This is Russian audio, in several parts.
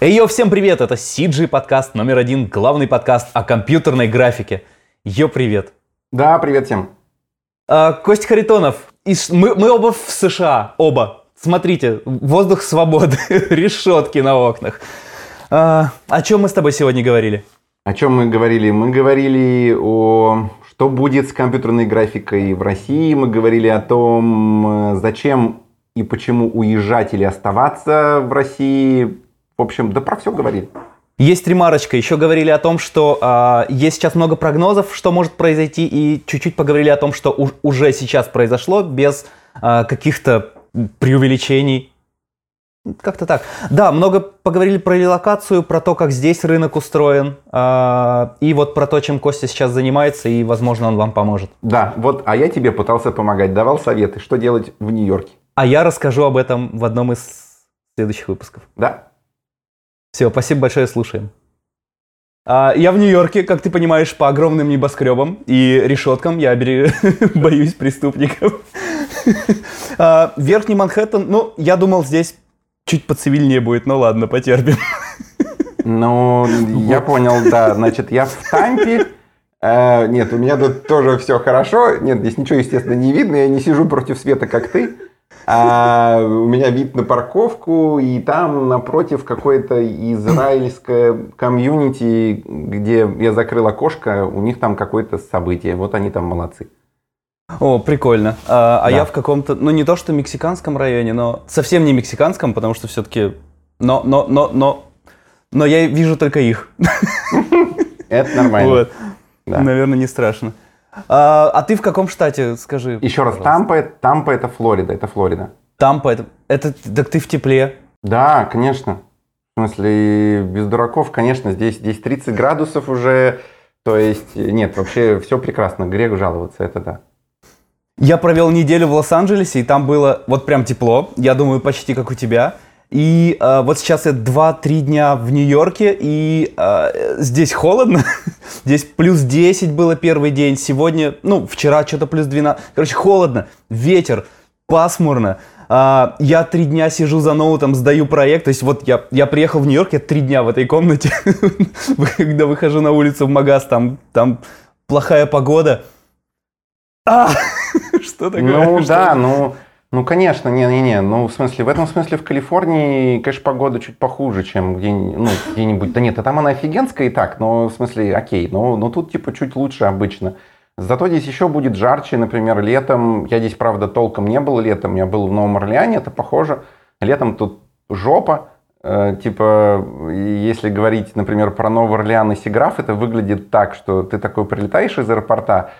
Эй, йо, всем привет! Это CG подкаст номер один, главный подкаст о компьютерной графике. Йо, привет! Да, привет всем. А, Костя Харитонов. Из- мы, мы оба в США, оба. Смотрите, воздух свободы, решетки на окнах. А, о чем мы с тобой сегодня говорили? О чем мы говорили? Мы говорили о что будет с компьютерной графикой в России. Мы говорили о том, э, зачем и почему уезжать или оставаться в России. В общем, да про все говорили. Есть ремарочка. Еще говорили о том, что а, есть сейчас много прогнозов, что может произойти, и чуть-чуть поговорили о том, что уж- уже сейчас произошло, без а, каких-то преувеличений. Как-то так. Да, много поговорили про релокацию, про то, как здесь рынок устроен, а, и вот про то, чем Костя сейчас занимается, и, возможно, он вам поможет. Да, вот, а я тебе пытался помогать, давал советы, что делать в Нью-Йорке. А я расскажу об этом в одном из следующих выпусков. Да? Все, спасибо большое, слушаем. А, Я в Нью-Йорке, как ты понимаешь, по огромным небоскребам и решеткам. Я бере- боюсь преступников. А, Верхний Манхэттен, ну, я думал, здесь чуть поцивильнее будет, но ладно, потерпим. Ну, я понял, да. Значит, я в Тампе. Э, нет, у меня тут тоже все хорошо. Нет, здесь ничего, естественно, не видно. Я не сижу против света, как ты. А у меня вид на парковку, и там напротив какое-то израильское комьюнити, где я закрыл окошко, у них там какое-то событие. Вот они там молодцы. О, прикольно. А, а Да. я в каком-то, ну, не то что мексиканском районе, но совсем не мексиканском, потому что все-таки... Но, но, но, но... Но я вижу только их. Это нормально. Вот. Да. Наверное, не страшно. А, а ты в каком штате, скажи? Еще раз. Тампа, Тампа это Флорида, это Флорида. Тампа, это, это, так ты в тепле. Да, конечно. В смысле, без дураков, конечно, здесь, здесь 30 градусов уже. То есть, нет, вообще все прекрасно. Грех жаловаться, это да. Я провел неделю в Лос-Анджелесе, и там было вот прям тепло. Я думаю, почти как у тебя. И э, вот сейчас я 2-3 дня в Нью-Йорке, и э, здесь холодно. здесь плюс 10 было первый день. Сегодня, ну, вчера что-то плюс 12. Короче, холодно, ветер, пасмурно. А, я три дня сижу за ноутом, сдаю проект. То есть вот я, я приехал в Нью-Йорк, я три дня в этой комнате. Когда выхожу на улицу в магаз, там, там плохая погода. А! Что такое? Ну Что да, ну, ну конечно, не-не-не. Ну, в смысле, в этом смысле в Калифорнии, конечно, погода чуть похуже, чем где-нибудь, ну, где-нибудь. Да нет, а там она офигенская и так, но в смысле, окей, но, но тут типа чуть лучше обычно. Зато здесь еще будет жарче, например, летом. Я здесь, правда, толком не был летом. Я был в Новом Орлеане, это похоже. Летом тут жопа. Э, типа, если говорить, например, про Новый Орлеан и Сиграф, это выглядит так, что ты такой прилетаешь из аэропорта,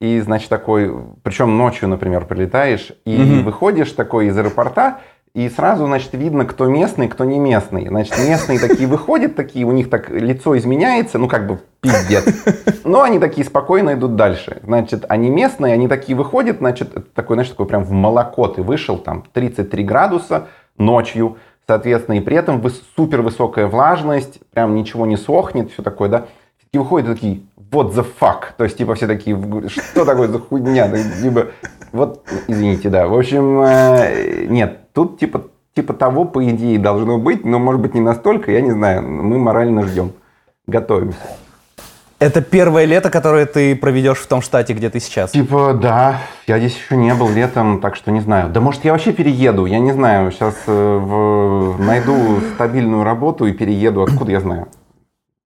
и, значит, такой, причем ночью, например, прилетаешь, и Мгм. выходишь такой из аэропорта, и сразу, значит, видно, кто местный, кто не местный. Значит, местные такие выходят, такие, у них так лицо изменяется, ну, как бы пиздец. Но они такие спокойно идут дальше. Значит, они местные, они такие выходят, значит, такой, знаешь, такой прям в молоко ты вышел, там, 33 градуса ночью, соответственно, и при этом выс- супер высокая влажность, прям ничего не сохнет, все такое, да. И выходят такие, what the fuck? То есть, типа, все такие, что такое за хуйня? Так, Типа, вот, извините, да. В общем, э, нет, тут типа, типа того, по идее, должно быть, но, может быть, не настолько, я не знаю. Мы морально ждем, готовимся. Это первое лето, которое ты проведешь в том штате, где ты сейчас. Типа, да, я здесь еще не был летом, так что не знаю. Да может я вообще перееду, я не знаю. Сейчас э, в- найду стабильную работу и перееду, откуда я знаю.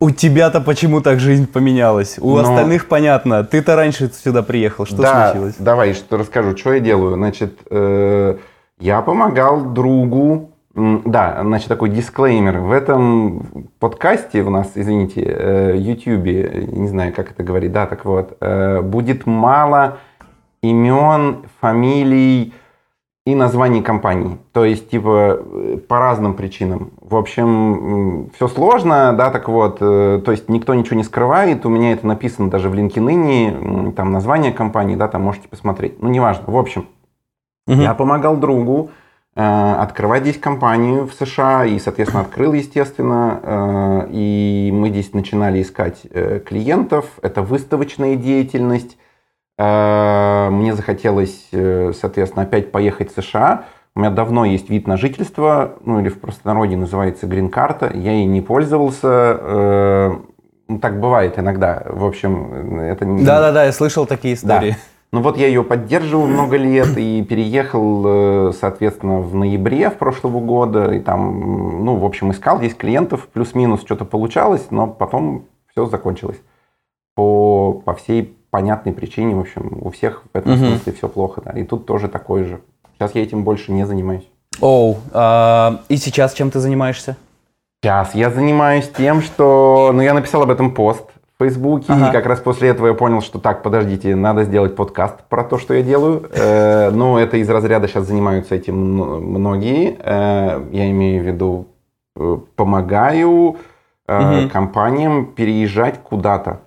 У тебя-то почему так жизнь поменялась? У Ну- остальных понятно. Ты-то раньше сюда приехал. Что да, случилось? давай, что расскажу, что я делаю. Значит, э, я помогал другу. Да, значит, такой дисклеймер. В этом подкасте у нас, извините, э, Ютьюбе, не знаю, как это говорить, да, так вот, э, будет мало имен, фамилий и названий компаний. То есть, типа, э, по разным причинам. В общем, все сложно, да, так вот, э, то есть никто ничего не скрывает. У меня это написано даже в LinkedIn, там название компании, да, там можете посмотреть. Ну, неважно. В общем, Мгм. я помогал другу э, открывать здесь компанию в США и, соответственно, открыл, естественно. э, и мы здесь начинали искать э, клиентов. Это выставочная деятельность. Э, Мне захотелось, э, соответственно, опять поехать в США. у меня давно есть вид на жительство, ну или в простонародье называется грин-карта, я ей не пользовался, э, ну, так бывает иногда, в общем, это не... Да-да-да, я слышал такие истории. Да. Ну вот я ее поддерживал много лет и переехал, э, соответственно, в ноябре в прошлого года. И там, ну, в общем, искал здесь клиентов, плюс-минус что-то получалось, но потом все закончилось. По, по всей понятной причине, в общем, у всех в этом угу. смысле все плохо. Да. И тут тоже такое же. Сейчас я этим больше не занимаюсь. Оу, а, и сейчас чем ты занимаешься? Сейчас я занимаюсь тем, что... Ну, я написал об этом пост в Фейсбуке, ага. и как раз после этого я понял, что так, подождите, надо сделать подкаст про то, что я делаю. Э, ну, это из разряда сейчас занимаются этим многие. Э, я имею в виду, э, помогаю угу. компаниям переезжать куда-то.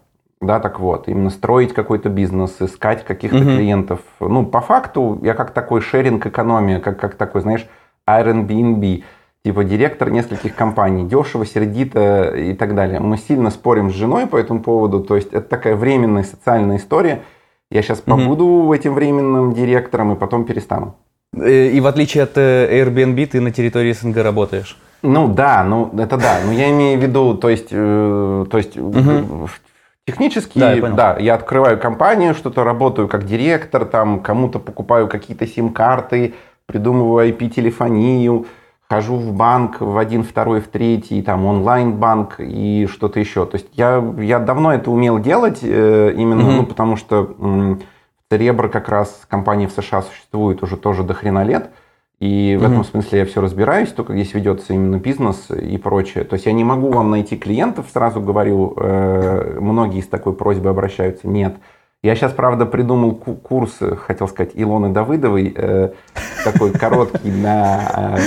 Да, так вот, именно строить какой-то бизнес, искать каких-то угу. клиентов. Ну, по факту, я как такой шеринг-экономия, как, как такой, знаешь, Airbnb типа директор нескольких компаний, дешево, сердито и так далее. Мы сильно спорим с женой по этому поводу, то есть это такая временная социальная история. Я сейчас побуду mm этим временным директором и потом перестану. Э, и в отличие от э, Airbnb, ты на территории СНГ работаешь? Ну да, ну это да. Но я имею в виду, то есть, э, то есть угу. Технически, да я, да, я открываю компанию, что-то работаю как директор, там кому-то покупаю какие-то сим-карты, придумываю IP-телефонию, хожу в банк в один, второй, в третий, там онлайн-банк и что-то еще. То есть я, я давно это умел делать, э, именно mm-hmm. ну, потому что э, как раз компания в США существует уже тоже до хрена лет. И в mm-hmm. этом смысле я все разбираюсь, только здесь ведется именно бизнес и прочее. То есть я не могу вам найти клиентов, сразу говорю, э, многие с такой просьбой обращаются, нет. Я сейчас, правда, придумал курс, хотел сказать, Илоны Давыдовой, э, такой короткий на... Э,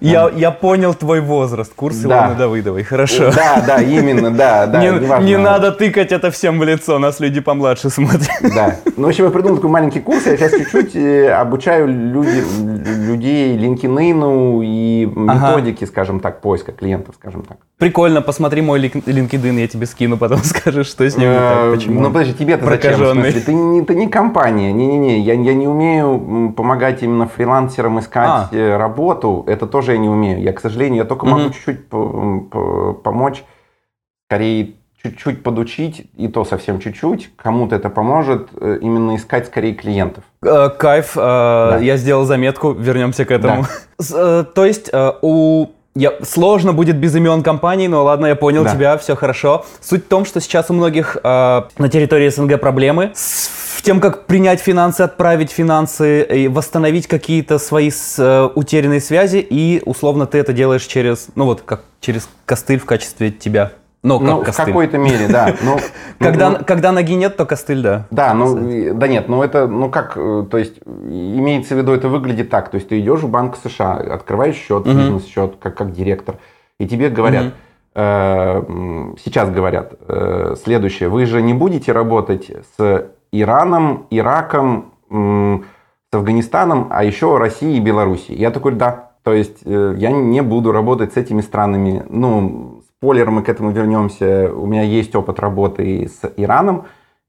я, я понял твой возраст, курс да. Илоны Давыдовой, хорошо. Да, да, именно, да, да. Не, не надо тыкать это всем в лицо, нас люди помладше смотрят. Да, ну, в общем, я придумал такой маленький курс, я сейчас чуть-чуть э, обучаю люди, людей LinkedIn и методики, ага. скажем так, поиска клиентов, скажем так. Прикольно, посмотри мой LinkedIn, я тебе скину, потом скажешь, что с ним э, почему. Ну, подожди, тебе-то зачем? Смысле, ты не, ты не компания. Не-не-не, я, я не умею помогать именно фрилансерам искать а. Э, работу. Это тоже я не умею. Я, к сожалению, я только могу чуть-чуть помочь, скорее чуть-чуть подучить, и то совсем чуть-чуть, кому-то это поможет э, именно искать скорее клиентов. Э, кайф, да. я сделал заметку, вернемся к этому. Да. То есть у я, сложно будет без имен компаний, но ладно, я понял да. тебя, все хорошо. Суть в том, что сейчас у многих э, на территории СНГ проблемы с тем, как принять финансы, отправить финансы, восстановить какие-то свои с, э, утерянные связи, и условно ты это делаешь через, ну вот, как через костыль в качестве тебя. Ну, как ну, костыль. в какой-то мере, да. Ну, когда, ну, когда ноги нет, то костыль, да. Да, ну, да нет, ну это, ну как, э, то есть, имеется в виду, это выглядит так, то есть, ты идешь в Банк США, открываешь счет, угу. бизнес-счет, как, как директор, и тебе говорят, угу. э, сейчас говорят, э, следующее, вы же не будете работать с Ираном, Ираком, э, с Афганистаном, а еще Россией и Белоруссией. Я такой, да, то есть, э, я не буду работать с этими странами, ну, спойлер, мы к этому вернемся. У меня есть опыт работы с Ираном.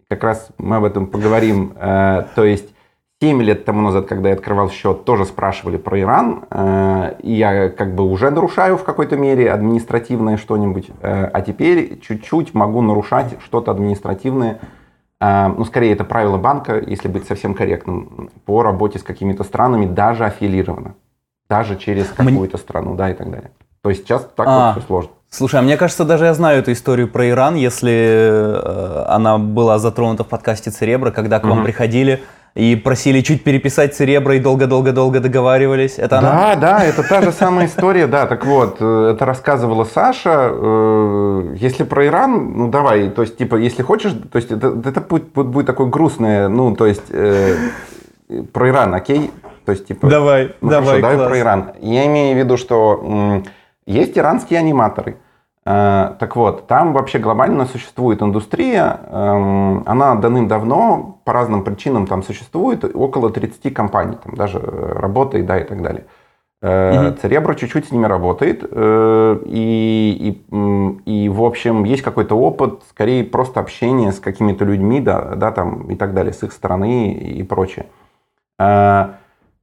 Как раз мы об этом поговорим. Э, то есть 7 лет тому назад, когда я открывал счет, тоже спрашивали про Иран. Э, и я как бы уже нарушаю в какой-то мере административное что-нибудь. Э, а теперь чуть-чуть могу нарушать что-то административное. Ну, скорее, это правило банка, если быть совсем корректным, по работе с какими-то странами, даже аффилированно. Даже через какую-то страну, да, и так далее. То есть сейчас так а, вот все сложно. Слушай, а мне кажется, даже я знаю эту историю про Иран, если э, она была затронута в подкасте Церебра, когда к угу. вам приходили и просили чуть переписать Церебра и долго-долго-долго договаривались. Это да, она? да, это та же самая история, да. Так вот, э, это рассказывала Саша. Э, если про Иран, ну давай, то есть, типа, если хочешь, то есть, это, это будет, будет такое грустное, ну, то есть, э, про Иран, окей? То есть, типа... Давай, ну, давай, хорошо, давай про Иран. Я имею в виду, что есть иранские аниматоры. Э, так вот, там вообще глобально существует индустрия, эм, она давным-давно по разным причинам там существует, около 30 компаний, там даже работает, да, и так далее. Угу. Церебро чуть-чуть с ними работает, э, и, и, и, в общем, есть какой-то опыт, скорее просто общение с какими-то людьми, да, да, там, и так далее, с их стороны и прочее.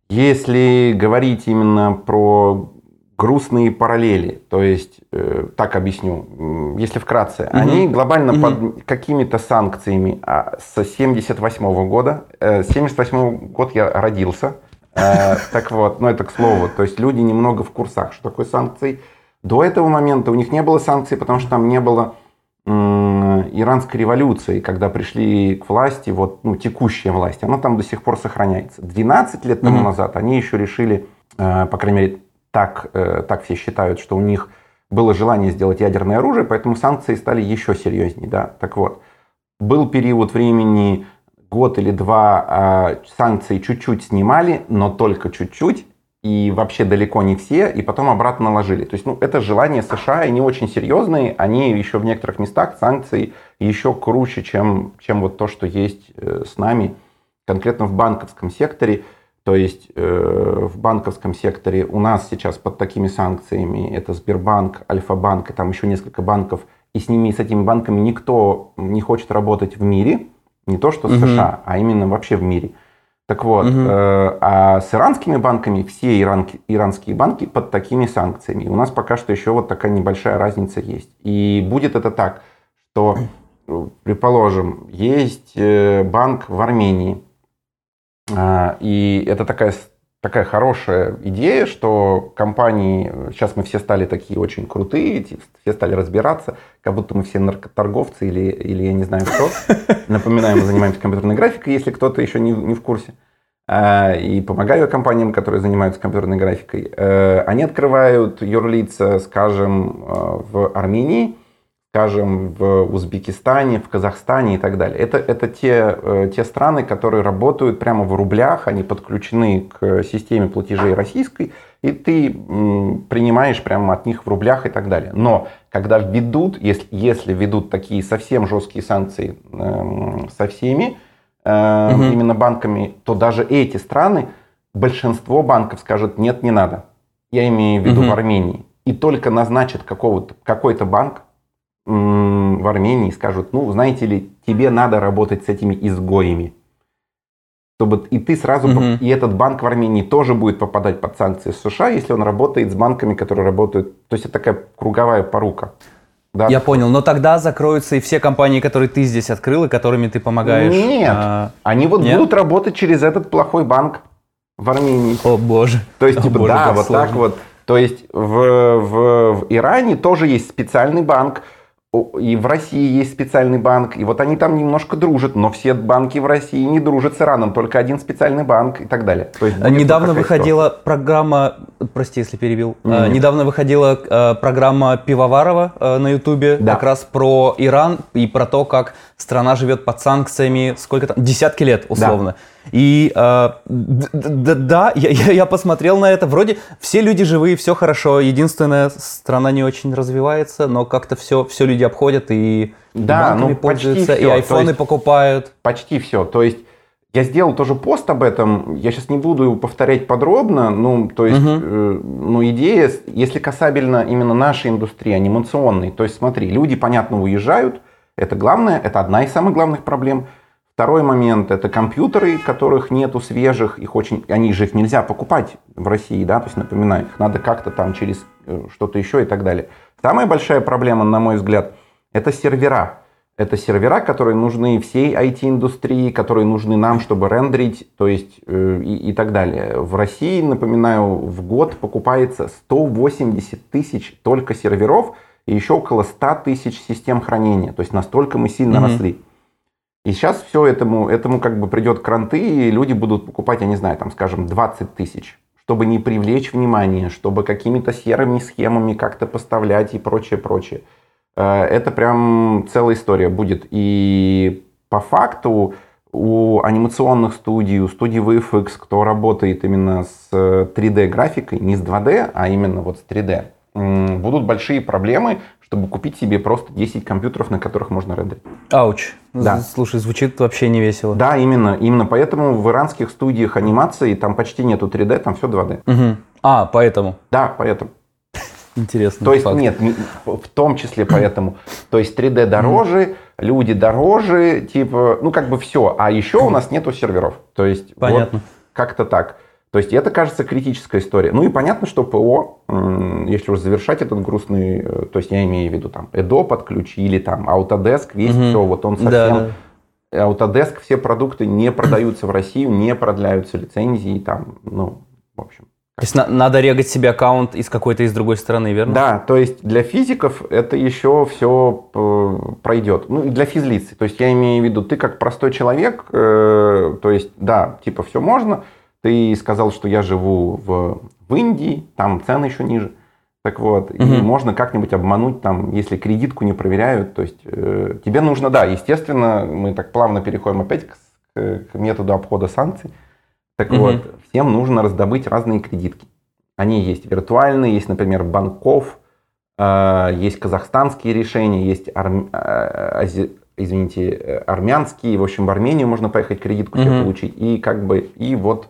Если говорить именно про грустные параллели, то есть, э, так объясню, если вкратце, угу. они глобально угу. под какими-то санкциями а, с 78 -го года, э, 78 год я родился, э, так вот, ну это к слову, то есть люди немного в курсах, что такое санкции. До этого момента у них не было санкций, потому что там не было иранской революции, когда пришли к власти, вот, ну, текущая власть, она там до сих пор сохраняется. 12 лет тому mm-hmm. назад они еще решили, э, по крайней мере, так, э, так все считают, что у них было желание сделать ядерное оружие, поэтому санкции стали еще серьезнее. Да? Так вот, был период времени, год или два, а санкции чуть-чуть снимали, но только чуть-чуть, и вообще далеко не все, и потом обратно наложили. То есть, ну, это желание США, они очень серьезные, они еще в некоторых местах санкции еще круче, чем, чем вот то, что есть э, с нами, конкретно в банковском секторе. То есть э, в банковском секторе у нас сейчас под такими санкциями это Сбербанк, Альфа-банк и там еще несколько банков, и с ними, с этими банками никто не хочет работать в мире, не то что с угу. США, а именно вообще в мире. Так вот, угу. э, а с иранскими банками все иранки, иранские банки под такими санкциями. У нас пока что еще вот такая небольшая разница есть. И будет это так, что, предположим, есть э, банк в Армении, э, и это такая такая хорошая идея, что компании, сейчас мы все стали такие очень крутые, все стали разбираться, как будто мы все наркоторговцы или, или я не знаю кто. Напоминаю, мы занимаемся компьютерной графикой, если кто-то еще не, не в курсе. А, и помогаю компаниям, которые занимаются компьютерной графикой. Э, они открывают юрлица, скажем, э, в Армении, скажем, в Узбекистане, в Казахстане и так далее. Это, это те, э, те страны, которые работают прямо в рублях, они подключены к системе платежей российской, и ты принимаешь прямо от них в рублях и так далее. Но когда введут, если, если введут такие совсем жесткие санкции э, со всеми, э, угу. именно банками, то даже эти страны, большинство банков скажет, нет, не надо. Я имею в виду угу. в Армении. И только назначат какого-то, какой-то банк, в Армении скажут, ну, знаете ли, тебе надо работать с этими изгоями. Чтобы и ты сразу, угу. и этот банк в Армении тоже будет попадать под санкции США, если он работает с банками, которые работают. То есть это такая круговая порука. Да. Я понял, но тогда закроются и все компании, которые ты здесь открыл и которыми ты помогаешь. Нет, а... они вот Нет? будут работать через этот плохой банк в Армении. О боже. То есть, О, типа, боже, да, вот сложно. так вот. То есть в, в, в Иране тоже есть специальный банк, и в России есть специальный банк, и вот они там немножко дружат, но все банки в России не дружат с Ираном, только один специальный банк и так далее. То есть недавно выходила ситуация. программа, прости, если перебил, mm-hmm. недавно выходила э, программа Пивоварова э, на Ютубе да. как раз про Иран и про то, как страна живет под санкциями, сколько там, десятки лет условно. Да. И э, да, да я, я посмотрел на это. Вроде все люди живые, все хорошо. Единственная страна не очень развивается, но как-то все, все люди обходят и да, ну, пользуются, и айфоны есть, покупают. Почти все. То есть я сделал тоже пост об этом. Я сейчас не буду его повторять подробно. Ну, то есть, угу. э, ну, идея, если касабельно именно нашей индустрии, анимационной. То есть, смотри, люди, понятно, уезжают. Это главное, это одна из самых главных проблем. Второй момент – это компьютеры, которых нету свежих, их очень, они же их нельзя покупать в России, да, то есть, напоминаю, их надо как-то там через э, что-то еще и так далее. Самая большая проблема, на мой взгляд, это сервера. Это сервера, которые нужны всей IT-индустрии, которые нужны нам, чтобы рендерить, то есть э, и, и так далее. В России, напоминаю, в год покупается 180 тысяч только серверов и еще около 100 тысяч систем хранения. То есть настолько мы сильно mm-hmm. росли. И сейчас все этому, этому как бы придет кранты, и люди будут покупать, я не знаю, там, скажем, 20 тысяч, чтобы не привлечь внимание, чтобы какими-то серыми схемами как-то поставлять и прочее, прочее. Э, это прям целая история будет. И по факту у анимационных студий, у студий VFX, кто работает именно с 3D-графикой, не с 2D, а именно вот с 3D, будут большие проблемы, чтобы купить себе просто 10 компьютеров, на которых можно рендерить. Ауч. Да. Слушай, звучит вообще не весело. Да, именно. Именно поэтому в иранских студиях анимации там почти нету 3D, там все 2D. Угу. А, поэтому. Да, поэтому. Интересно. То есть факт. нет, в том числе поэтому. То есть 3D дороже, люди дороже, типа, ну как бы все. А еще у нас нету серверов. То есть Понятно. Вот как-то так. То есть это, кажется, критическая история. Ну и понятно, что ПО, если уж завершать этот грустный, э, то есть я имею в виду там EDO подключили, там Autodesk, весь угу. все, вот он совсем... Да. Autodesk, все продукты не продаются в Россию, не продляются лицензии, там, ну, в общем. То есть на, надо регать себе аккаунт из какой-то из другой страны, верно? Да, то есть для физиков это еще все э, пройдет. Ну и для физлиц. То есть я имею в виду, ты как простой человек, э, то есть да, типа все можно, ты сказал, что я живу в, в Индии, там цены еще ниже. Так вот, угу. и можно как-нибудь обмануть, там, если кредитку не проверяют. То есть э, тебе нужно, да, естественно, мы так плавно переходим опять к, к, к методу обхода санкций. Так угу. вот, всем нужно раздобыть разные кредитки. Они есть виртуальные, есть, например, банков, э, есть казахстанские решения, есть арм... э, извините, э, армянские. В общем, в Армению можно поехать кредитку угу. себе получить. И как бы, и вот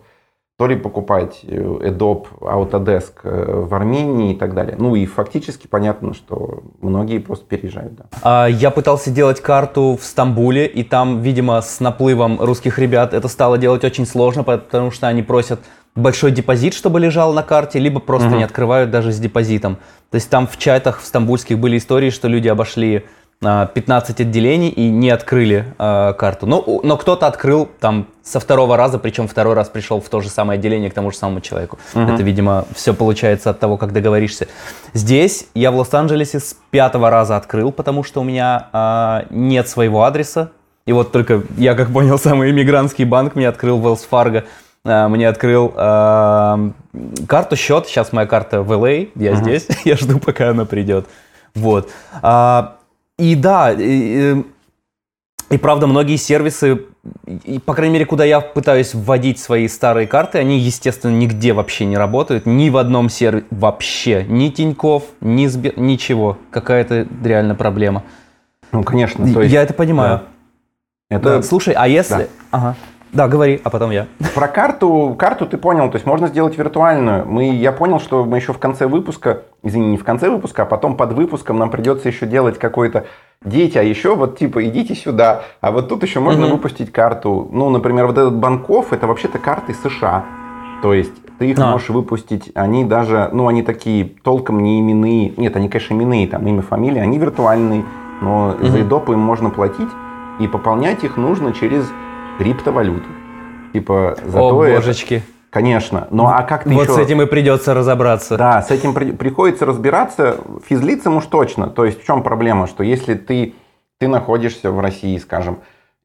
то ли покупать э, Adobe, Autodesk э, в Армении и так далее. Ну и фактически понятно, что многие просто переезжают. Да. А, я пытался делать карту в Стамбуле, и там, видимо, с наплывом русских ребят это стало делать очень сложно, потому что они просят большой депозит, чтобы лежал на карте, либо просто угу. не открывают даже с депозитом. То есть там в чатах в стамбульских были истории, что люди обошли 15 отделений и не открыли э, карту. Но, ну, но кто-то открыл там со второго раза, причем второй раз пришел в то же самое отделение к тому же самому человеку. Угу. Это, видимо, все получается от того, как договоришься. Здесь я в Лос-Анджелесе с пятого раза открыл, потому что у меня э, нет своего адреса. И вот только я, как понял, самый иммигрантский банк мне открыл Wells Fargo. Мне открыл э, карту счет. Сейчас моя карта в LA, я угу. здесь. я жду, пока она придет. Вот. А, и да, и, и правда, многие сервисы, и, по крайней мере, куда я пытаюсь вводить свои старые карты, они, естественно, нигде вообще не работают. Ни в одном сервисе вообще. Ни Тиньков, ни Сбер, ничего. Какая-то реально проблема. Ну, конечно. То есть, я это понимаю. Да. Это... Да, слушай, а если... Да. Ага. Да, говори, а потом я. Про карту, карту ты понял, то есть можно сделать виртуальную. Мы, я понял, что мы еще в конце выпуска, извини, не в конце выпуска, а потом под выпуском нам придется еще делать какой-то дети, а еще вот типа идите сюда, а вот тут еще можно угу. выпустить карту. Ну, например, вот этот Банков, это вообще-то карты США. То есть ты их а. можешь выпустить, они даже, ну, они такие толком не именные, нет, они, конечно, именные, там, имя, фамилия, они виртуальные, но угу. за идопы им можно платить, и пополнять их нужно через криптовалюту. Типа, зато О, божечки. Это... Конечно. Ну а как ты Вот еще... с этим и придется разобраться. Да, с этим при... приходится разбираться. Физлицам уж точно. То есть в чем проблема? Что если ты, ты находишься в России, скажем,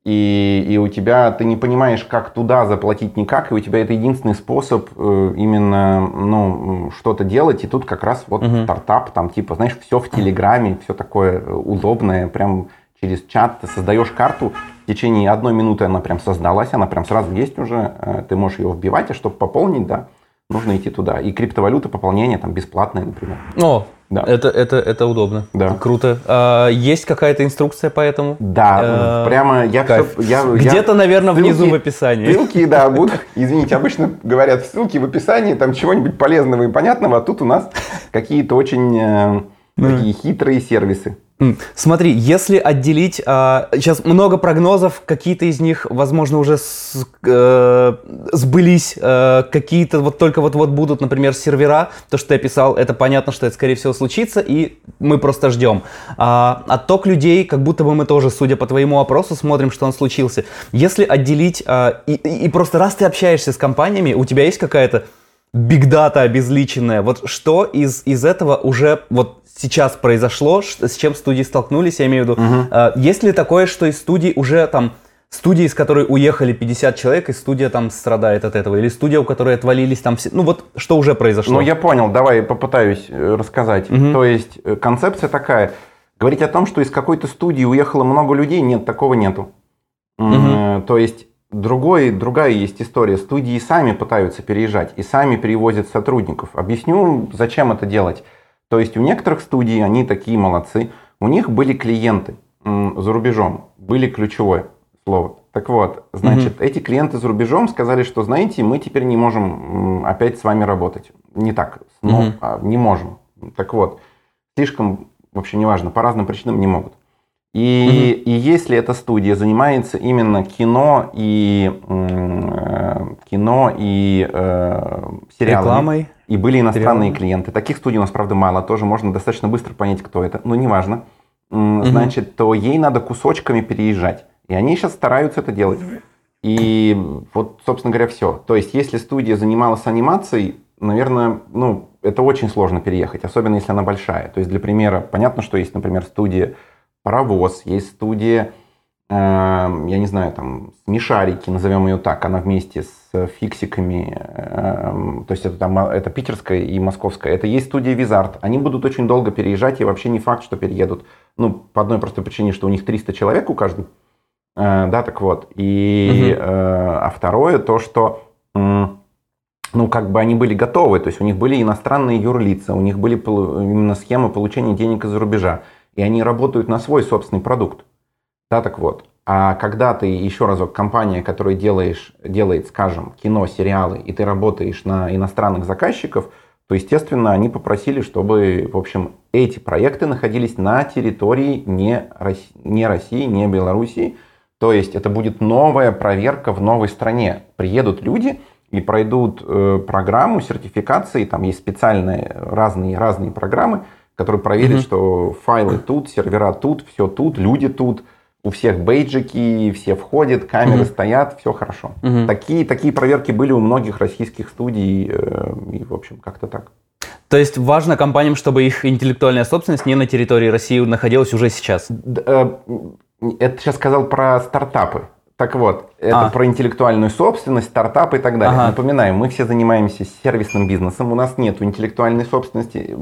и, и у тебя, ты не понимаешь, как туда заплатить никак, и у тебя это единственный способ э, именно, ну, что-то делать, и тут как раз вот угу. стартап, там, типа, знаешь, все в Телеграме, все такое удобное, прям через чат ты создаешь карту, в течение одной минуты она прям создалась, она прям сразу есть уже, э, ты можешь ее вбивать, а чтобы пополнить, да, нужно идти туда. И криптовалюта пополнение там бесплатное, например. О, да. это, это, это удобно. Да. Круто. А, есть какая-то инструкция по этому? Да, а, прямо я кайф. все... Я, Где-то, наверное, ссылки, внизу в описании. Ссылки, да, будут. Извините, обычно говорят ссылки в описании, там чего-нибудь полезного и понятного, а тут у нас какие-то очень такие хитрые сервисы. Смотри, если отделить, а, сейчас много прогнозов, какие-то из них, возможно, уже с, э, сбылись, э, какие-то вот только вот-вот будут, например, сервера, то, что ты описал, это понятно, что это, скорее всего, случится, и мы просто ждем. А отток людей, как будто бы мы тоже, судя по твоему опросу, смотрим, что он случился. Если отделить, а, и, и просто раз ты общаешься с компаниями, у тебя есть какая-то бигдата обезличенная, вот что из, из этого уже вот сейчас произошло, с чем студии столкнулись, я имею в виду. Угу. Есть ли такое, что из студий уже там студии, из которой уехали 50 человек, и студия там страдает от этого? Или студия, у которой отвалились там все... Ну вот что уже произошло? Ну я понял, давай попытаюсь э, рассказать. Угу. То есть э, концепция такая. Говорить о том, что из какой-то студии уехало много людей, нет, такого нету. Угу. То есть другой, другая есть история. Студии сами пытаются переезжать и сами перевозят сотрудников. Объясню, зачем это делать. То есть у некоторых студий, они такие молодцы, у них были клиенты за рубежом, были ключевое слово. Так вот, значит, угу. эти клиенты за рубежом сказали, что, знаете, мы теперь не можем опять с вами работать. Не так, но угу. а, не можем. Так вот, слишком, вообще неважно, по разным причинам не могут. И, и если эта студия занимается именно кино и э, кино и э, сериалами, Рекламой. и были иностранные Сериалами. клиенты, таких студий у нас, правда, мало, тоже можно достаточно быстро понять, кто это, но неважно, М, значит, то ей надо кусочками переезжать. И они сейчас стараются это делать. И вот, собственно говоря, все. То есть, если студия занималась анимацией, наверное, ну, это очень сложно переехать, особенно если она большая. То есть, для примера, понятно, что есть, например, студия «Паровоз», есть студия, э, я не знаю, там, «Смешарики», назовем ее так, она вместе с «Фиксиками», э, то есть, это, там, а, это питерская и московская. Это есть студия «Визарт». Они будут очень долго переезжать, и вообще не факт, что переедут. Ну, по одной простой причине, что у них 300 человек у каждой. Э, Да, так вот. И, э, а второе, то, что, ну, как бы они были готовы, то есть у них были иностранные юрлица, у них были именно схемы получения денег из-за рубежа, и они работают на свой собственный продукт. Да, так вот. А когда ты, еще разок, компания, которая делаешь, делает, скажем, кино, сериалы, и ты работаешь на иностранных заказчиков, то, естественно, они попросили, чтобы, в общем, эти проекты находились на территории не, Рос- не России, не Белоруссии. То есть это будет новая проверка в новой стране. Приедут люди и пройдут э, программу сертификации, там есть специальные разные, разные программы, которые проверят, Мгм. что файлы тут, сервера тут, все тут, люди тут, у всех бейджики, все входят, камеры Мгм. стоят, все хорошо. Мгм. Такие, такие проверки были у многих российских студий, э, и, в общем, как-то так. То есть важно компаниям, чтобы их интеллектуальная собственность не на территории России находилась уже сейчас. Э, Это сейчас сказал про стартапы. Так вот, это А. про интеллектуальную собственность, стартапы и так далее. Ага. Напоминаем, мы все занимаемся сервисным бизнесом, у нас нет интеллектуальной собственности.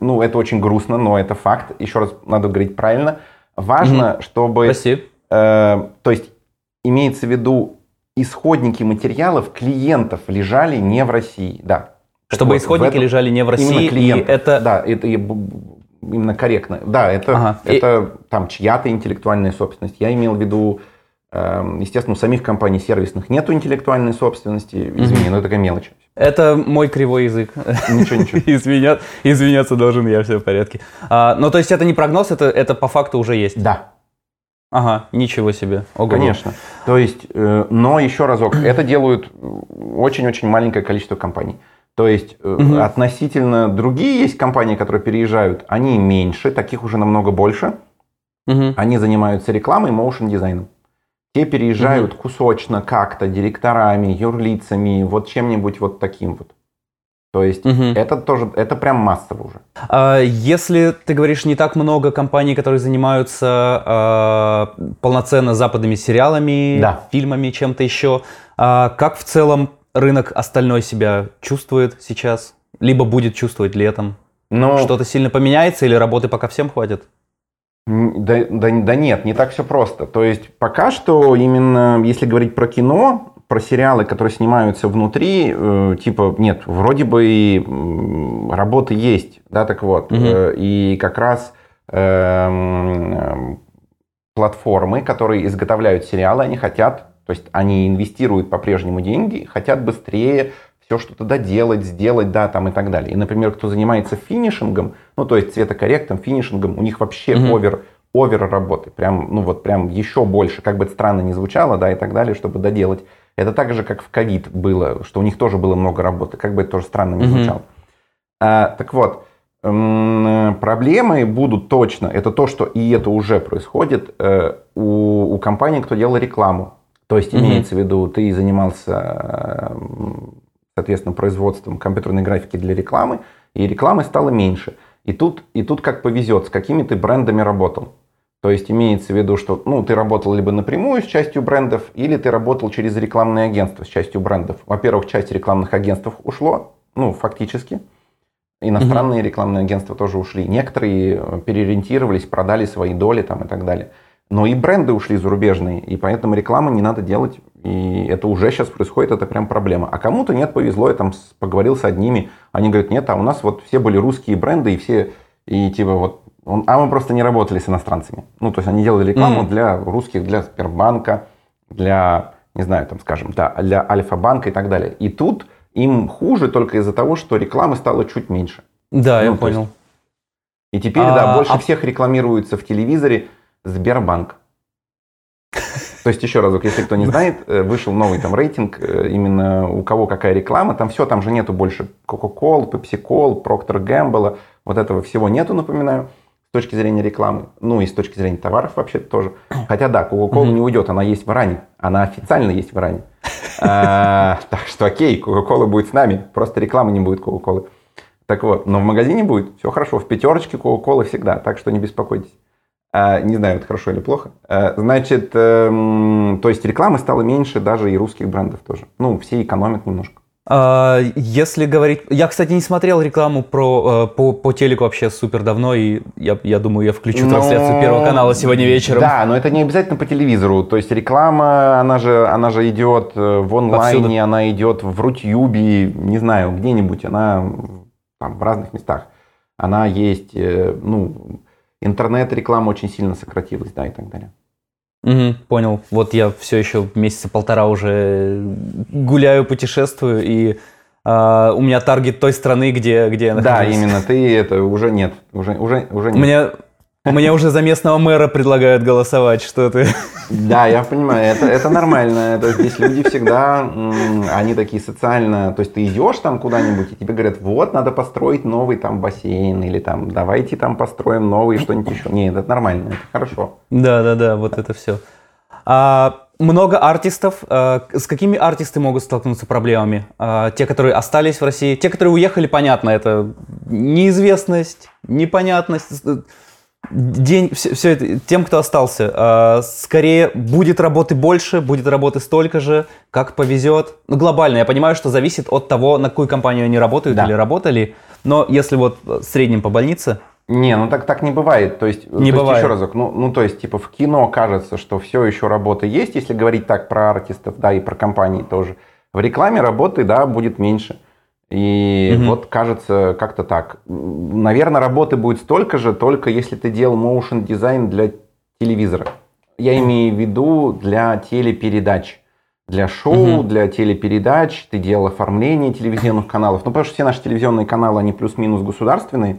Ну, это очень грустно, но это факт. Еще раз надо говорить правильно. Важно, чтобы... Прости. Э, то есть имеется в виду исходники материалов клиентов лежали не в России, да. Чтобы вот, исходники этом- лежали не в России, именно и клиентов. это... да, это и именно корректно. Да, это Ага. И- это там чья-то интеллектуальная собственность. Я имел в виду, естественно, у самих компаний сервисных нету интеллектуальной собственности. Извини, но это такая мелочь. Это мой кривой язык. Ничего, ничего. Извиня- Извиняться должен я, все в порядке. А, ну, то есть это не прогноз, это, это по факту уже есть. Да, Ага, ничего себе. Ого. конечно. То есть, э, но еще разок, это делают очень-очень маленькое количество компаний. То есть Мгм. относительно другие есть компании, которые переезжают, они меньше, таких уже намного больше. Мгм. Они занимаются рекламой моушен дизайном. Те переезжают кусочно как-то директорами, юрлицами, вот чем-нибудь вот таким вот. То есть Мгм. это тоже, это прям массово уже. А Если ты говоришь не так много компаний, которые занимаются а, полноценно западными сериалами, Да. фильмами, чем-то еще, а как в целом рынок остальной себя чувствует сейчас? Либо будет чувствовать летом? Но Что-то сильно поменяется или работы пока всем хватит? Да, да, да нет, не так все просто. То есть пока что именно, если говорить про кино, про сериалы, которые снимаются внутри, э, типа, нет, вроде бы и работы есть, да, так вот. Мгм. Э, и как раз эм, платформы, которые изготовляют сериалы, они хотят, то есть они инвестируют по-прежнему деньги, хотят быстрее все что-то доделать, сделать, да, там и так далее. И, например, кто занимается финишингом, ну, то есть цветокорректом, финишингом, у них вообще Мгм. овер, овер работы, прям, ну, вот прям еще больше, как бы это странно ни звучало, да, и так далее, чтобы доделать. Это так же, как в ковид было, что у них тоже было много работы, как бы это тоже странно ни Мгм. звучало. А, так вот, проблемы будут точно. Это то, что и это уже происходит э, у, у компании, кто делал рекламу. То есть Мгм. имеется в виду, ты занимался, м, соответственно, производством компьютерной графики для рекламы, и рекламы стало меньше. И тут, и тут как повезет, с какими ты брендами работал. То есть имеется в виду, что ну, ты работал либо напрямую с частью брендов, или ты работал через рекламные агентства с частью брендов. Во-первых, часть рекламных агентств ушло, ну, фактически. Иностранные рекламные агентства тоже ушли. Некоторые э, переориентировались, продали свои доли там и так далее. Но и бренды ушли зарубежные, и поэтому рекламу не надо делать. И это уже сейчас происходит, это прям проблема. А кому-то нет, повезло, я там поговорил с одними, они говорят, нет, а у нас вот все были русские бренды, и все, и типа вот, он- а мы просто не работали с иностранцами. Ну, то есть они делали рекламу Мгм. для русских, для Сбербанка, для, не знаю, там, скажем, да, для Альфа-банка и так далее. И тут им хуже только из-за того, что рекламы стало чуть меньше. Да, я Ну, есть понял. И теперь, А, да, больше а- всех рекламируется в телевизоре Сбербанк. То есть, еще разок, если кто не знает, э, вышел новый там рейтинг, э, именно у кого какая реклама, там все, там же нету больше Coca-Cola, Pepsi-Cola, Procter Gamble, вот этого всего нету, напоминаю, с точки зрения рекламы, ну и с точки зрения товаров вообще тоже. Хотя да, Coca-Cola mm-hmm. не уйдет, она есть в Иране, она официально есть в Иране. А, так что окей, Coca-Cola будет с нами, просто рекламы не будет Coca-Cola. Так вот, но в магазине будет, все хорошо, в пятерочке Coca-Cola всегда, так что не беспокойтесь. А, не знаю, это хорошо или плохо. А, значит, эм, то есть рекламы стало меньше даже и русских брендов тоже. Ну, все экономят немножко. А, если говорить... Я, кстати, не смотрел рекламу про, э, по, по телеку вообще супер давно, и я, я думаю, я включу но... трансляцию Первого канала сегодня вечером. Да, но это не обязательно по телевизору. То есть реклама, она же, она же идет э, в онлайне, Повсюду. она идет в Рутюбе, не знаю, где-нибудь, она там, в разных местах. Она есть, э, ну, интернет-реклама очень сильно сократилась, да, и так далее. Угу, понял. Вот я все еще месяца полтора уже гуляю, путешествую, и э, у меня таргет той страны, где, где я нахожусь. Да, именно. Ты это уже нет. Уже, уже, уже нет. У меня мне уже за местного мэра предлагают голосовать, что ты. Да, я понимаю, это, это нормально. Это, здесь люди всегда, они такие социально, то есть ты идешь там куда-нибудь, и тебе говорят, вот, надо построить новый там бассейн, или там, давайте там построим новый что-нибудь еще. Нет, это нормально, это хорошо. Да, да, да, вот это все. А, много артистов. А, с какими артисты могут столкнуться проблемами? А, те, которые остались в России, те, которые уехали, понятно, это неизвестность, непонятность день, все, все это, тем, кто остался, э, скорее будет работы больше, будет работы столько же, как повезет. Ну, глобально, я понимаю, что зависит от того, на какую компанию они работают да. или работали, но если вот в среднем по больнице... Не, ну так, так не бывает. То есть, не то бывает. Есть, еще разок, ну, ну то есть, типа в кино кажется, что все еще работа есть, если говорить так про артистов, да, и про компании тоже. В рекламе работы, да, будет меньше. И угу. вот кажется как-то так. Наверное, работы будет столько же, только если ты делал motion дизайн для телевизора. Я имею в виду для телепередач. Для шоу, угу. для телепередач, ты делал оформление телевизионных каналов. Ну, потому что все наши телевизионные каналы, они плюс-минус государственные.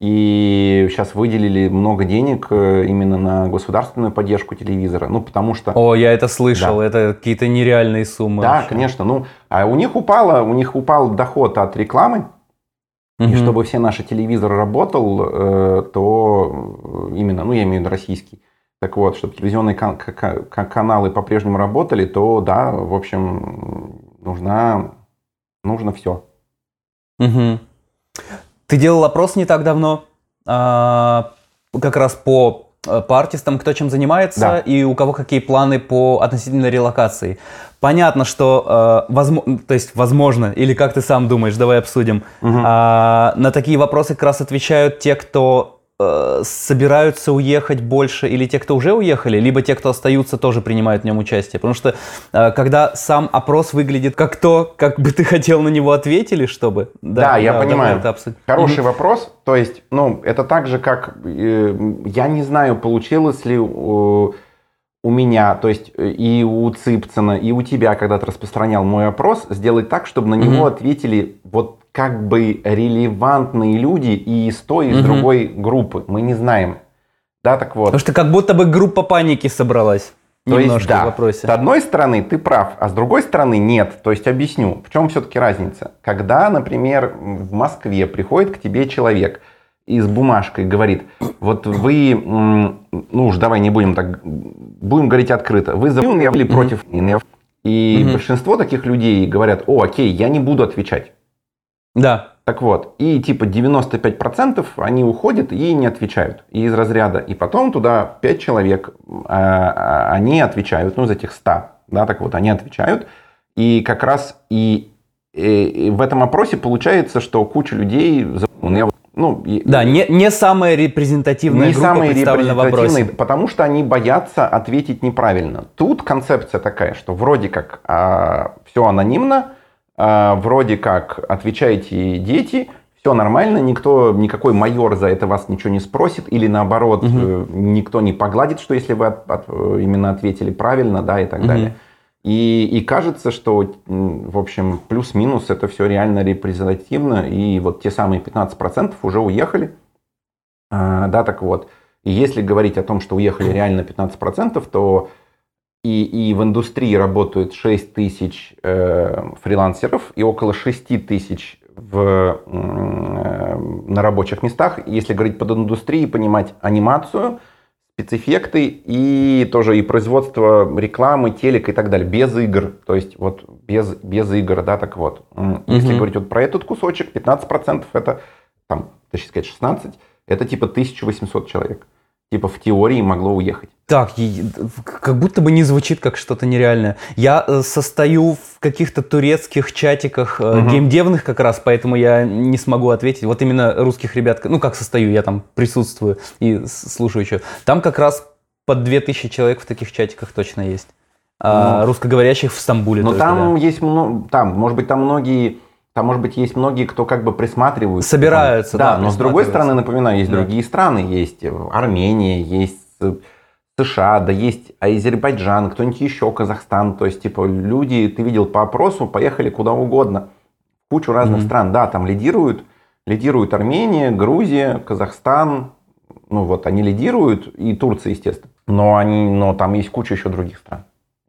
И сейчас выделили много денег э, именно на государственную поддержку телевизора. Ну, потому что... О, я это слышал, да. это какие-то нереальные суммы. Да, вообще. конечно. Ну, а у них упало, у них упал доход от рекламы. Угу. И чтобы все наши телевизоры работал, э, то именно, ну, я имею в виду российский. Так вот, чтобы телевизионные кан- каналы по-прежнему работали, то да, в общем, нужна, нужно все. Угу. Ты делал опрос не так давно, а, как раз по э, по артистам, кто чем занимается да. и у кого какие планы по относительно релокации. Понятно, что, э, возможно, то есть, возможно, или как ты сам думаешь, давай обсудим, угу. э, на такие вопросы как раз отвечают те, кто Э, собираются уехать больше или те, кто уже уехали, либо те, кто остаются, тоже принимают в нем участие. Потому что э, когда сам опрос выглядит как то, как бы ты хотел на него ответили, чтобы... Да, да я да, понимаю. Это абсолютно... Хороший mm-hmm. вопрос. То есть, ну, это так же, как... Э, я не знаю, получилось ли... Э, у меня, то есть и у Цыпцина, и у тебя, когда ты распространял мой опрос, сделать так, чтобы на него mm-hmm. ответили вот как бы релевантные люди и из той, и из угу. другой группы. Мы не знаем. Да, так вот. Потому что как будто бы группа паники собралась. То есть, да, в вопросе. с одной стороны ты прав, а с другой стороны нет. То есть объясню, в чем все-таки разница. Когда, например, в Москве приходит к тебе человек и с бумажкой говорит, вот вы, ну уж давай не будем так, будем говорить открыто, вы за или против И mm большинство таких людей говорят, о, окей, я не буду отвечать. Да. Так вот, и типа 95% они уходят и не отвечают. И из разряда. И потом туда 5 человек, а, а, они отвечают, ну, из этих 100. Да, так вот, они отвечают. И как раз и, и, и в этом опросе получается, что куча людей... Ну, да, не, не самая репрезентативная не группа самые представлена вопросе. Потому что они боятся ответить неправильно. Тут концепция такая, что вроде как а, все анонимно, а, вроде как отвечаете дети, все нормально, никто, никакой майор за это вас ничего не спросит, или наоборот, угу. никто не погладит, что если вы от, от, именно ответили правильно, да, и так угу. далее. И, и кажется, что, в общем, плюс-минус это все реально репрезентативно, и вот те самые 15% уже уехали, а, да, так вот. И если говорить о том, что уехали реально 15%, то и, и в индустрии работают 6 тысяч э, фрилансеров и около 6 тысяч в, э, на рабочих местах. Если говорить под индустрией, понимать анимацию, спецэффекты и тоже и производство рекламы, телек и так далее, без игр. То есть вот без, без игр, да, так вот. Если угу. говорить вот про этот кусочек, 15% это, там, точнее сказать, 16, это типа 1800 человек типа в теории могло уехать. Так, как будто бы не звучит как что-то нереальное. Я э, состою в каких-то турецких чатиках угу. геймдевных как раз, поэтому я не смогу ответить. Вот именно русских ребят, ну как состою, я там присутствую и слушаю что. Там как раз под 2000 человек в таких чатиках точно есть. А, ну, русскоговорящих в Стамбуле. Но там да. есть, там, может быть, там многие там, может быть, есть многие, кто как бы присматривают. Собираются, да. Да, но с другой стороны, напоминаю, есть да. другие страны. Есть э, Армения, есть э, США, да есть Азербайджан, кто-нибудь еще, Казахстан. То есть, типа, люди, ты видел по опросу, поехали куда угодно. Кучу разных mm-hmm. стран. Да, там лидируют, лидируют Армения, Грузия, Казахстан. Ну вот, они лидируют, и Турция, естественно. Но, они, но там есть куча еще других стран.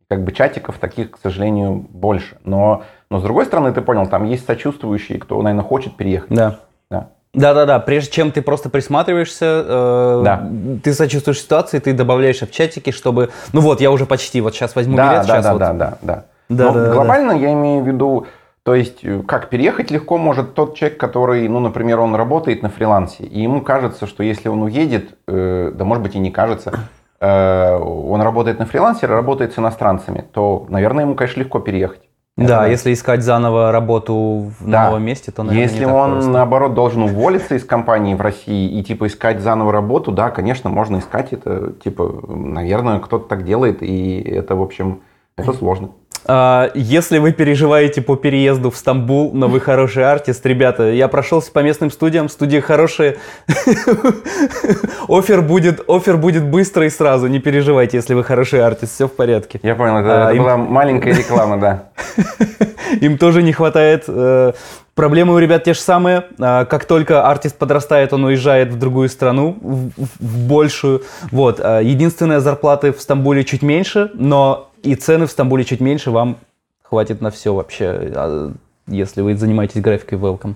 Как бы чатиков таких, к сожалению, больше. Но но с другой стороны, ты понял, там есть сочувствующие, кто, наверное, хочет переехать. Да. Да. Да-да-да, прежде чем ты просто присматриваешься, э, да. ты сочувствуешь ситуации, ты добавляешь в чатике, чтобы, ну вот, я уже почти, вот сейчас возьму да, билет, да, сейчас да, вот. Да, да, да, да. Но да, глобально да. я имею в виду, то есть, э, как переехать легко может тот человек, который, ну, например, он работает на фрилансе, и ему кажется, что если он уедет, э, да, может быть, и не кажется, э, он работает на фрилансе, работает с иностранцами, то, наверное, ему, конечно, легко переехать. Да, Это... если искать заново работу в да. новом месте, то, наверное, Если он, просто. наоборот, должен уволиться из компании в России и, типа, искать заново работу, да, конечно, можно искать это, типа, наверное, кто-то так делает, и это, в общем, это сложно. А, если вы переживаете по переезду в Стамбул, но вы хороший артист, ребята, я прошелся по местным студиям, студии хорошие. офер будет, офер будет быстро и сразу, не переживайте, если вы хороший артист, все в порядке. Я понял, это, а, это им... была маленькая реклама, да. Им тоже не хватает. Э, проблемы у ребят те же самые. А, как только артист подрастает, он уезжает в другую страну, в большую. Вот. А, единственная зарплата в Стамбуле чуть меньше, но и цены в Стамбуле чуть меньше, вам хватит на все вообще, а, если вы занимаетесь графикой welcome.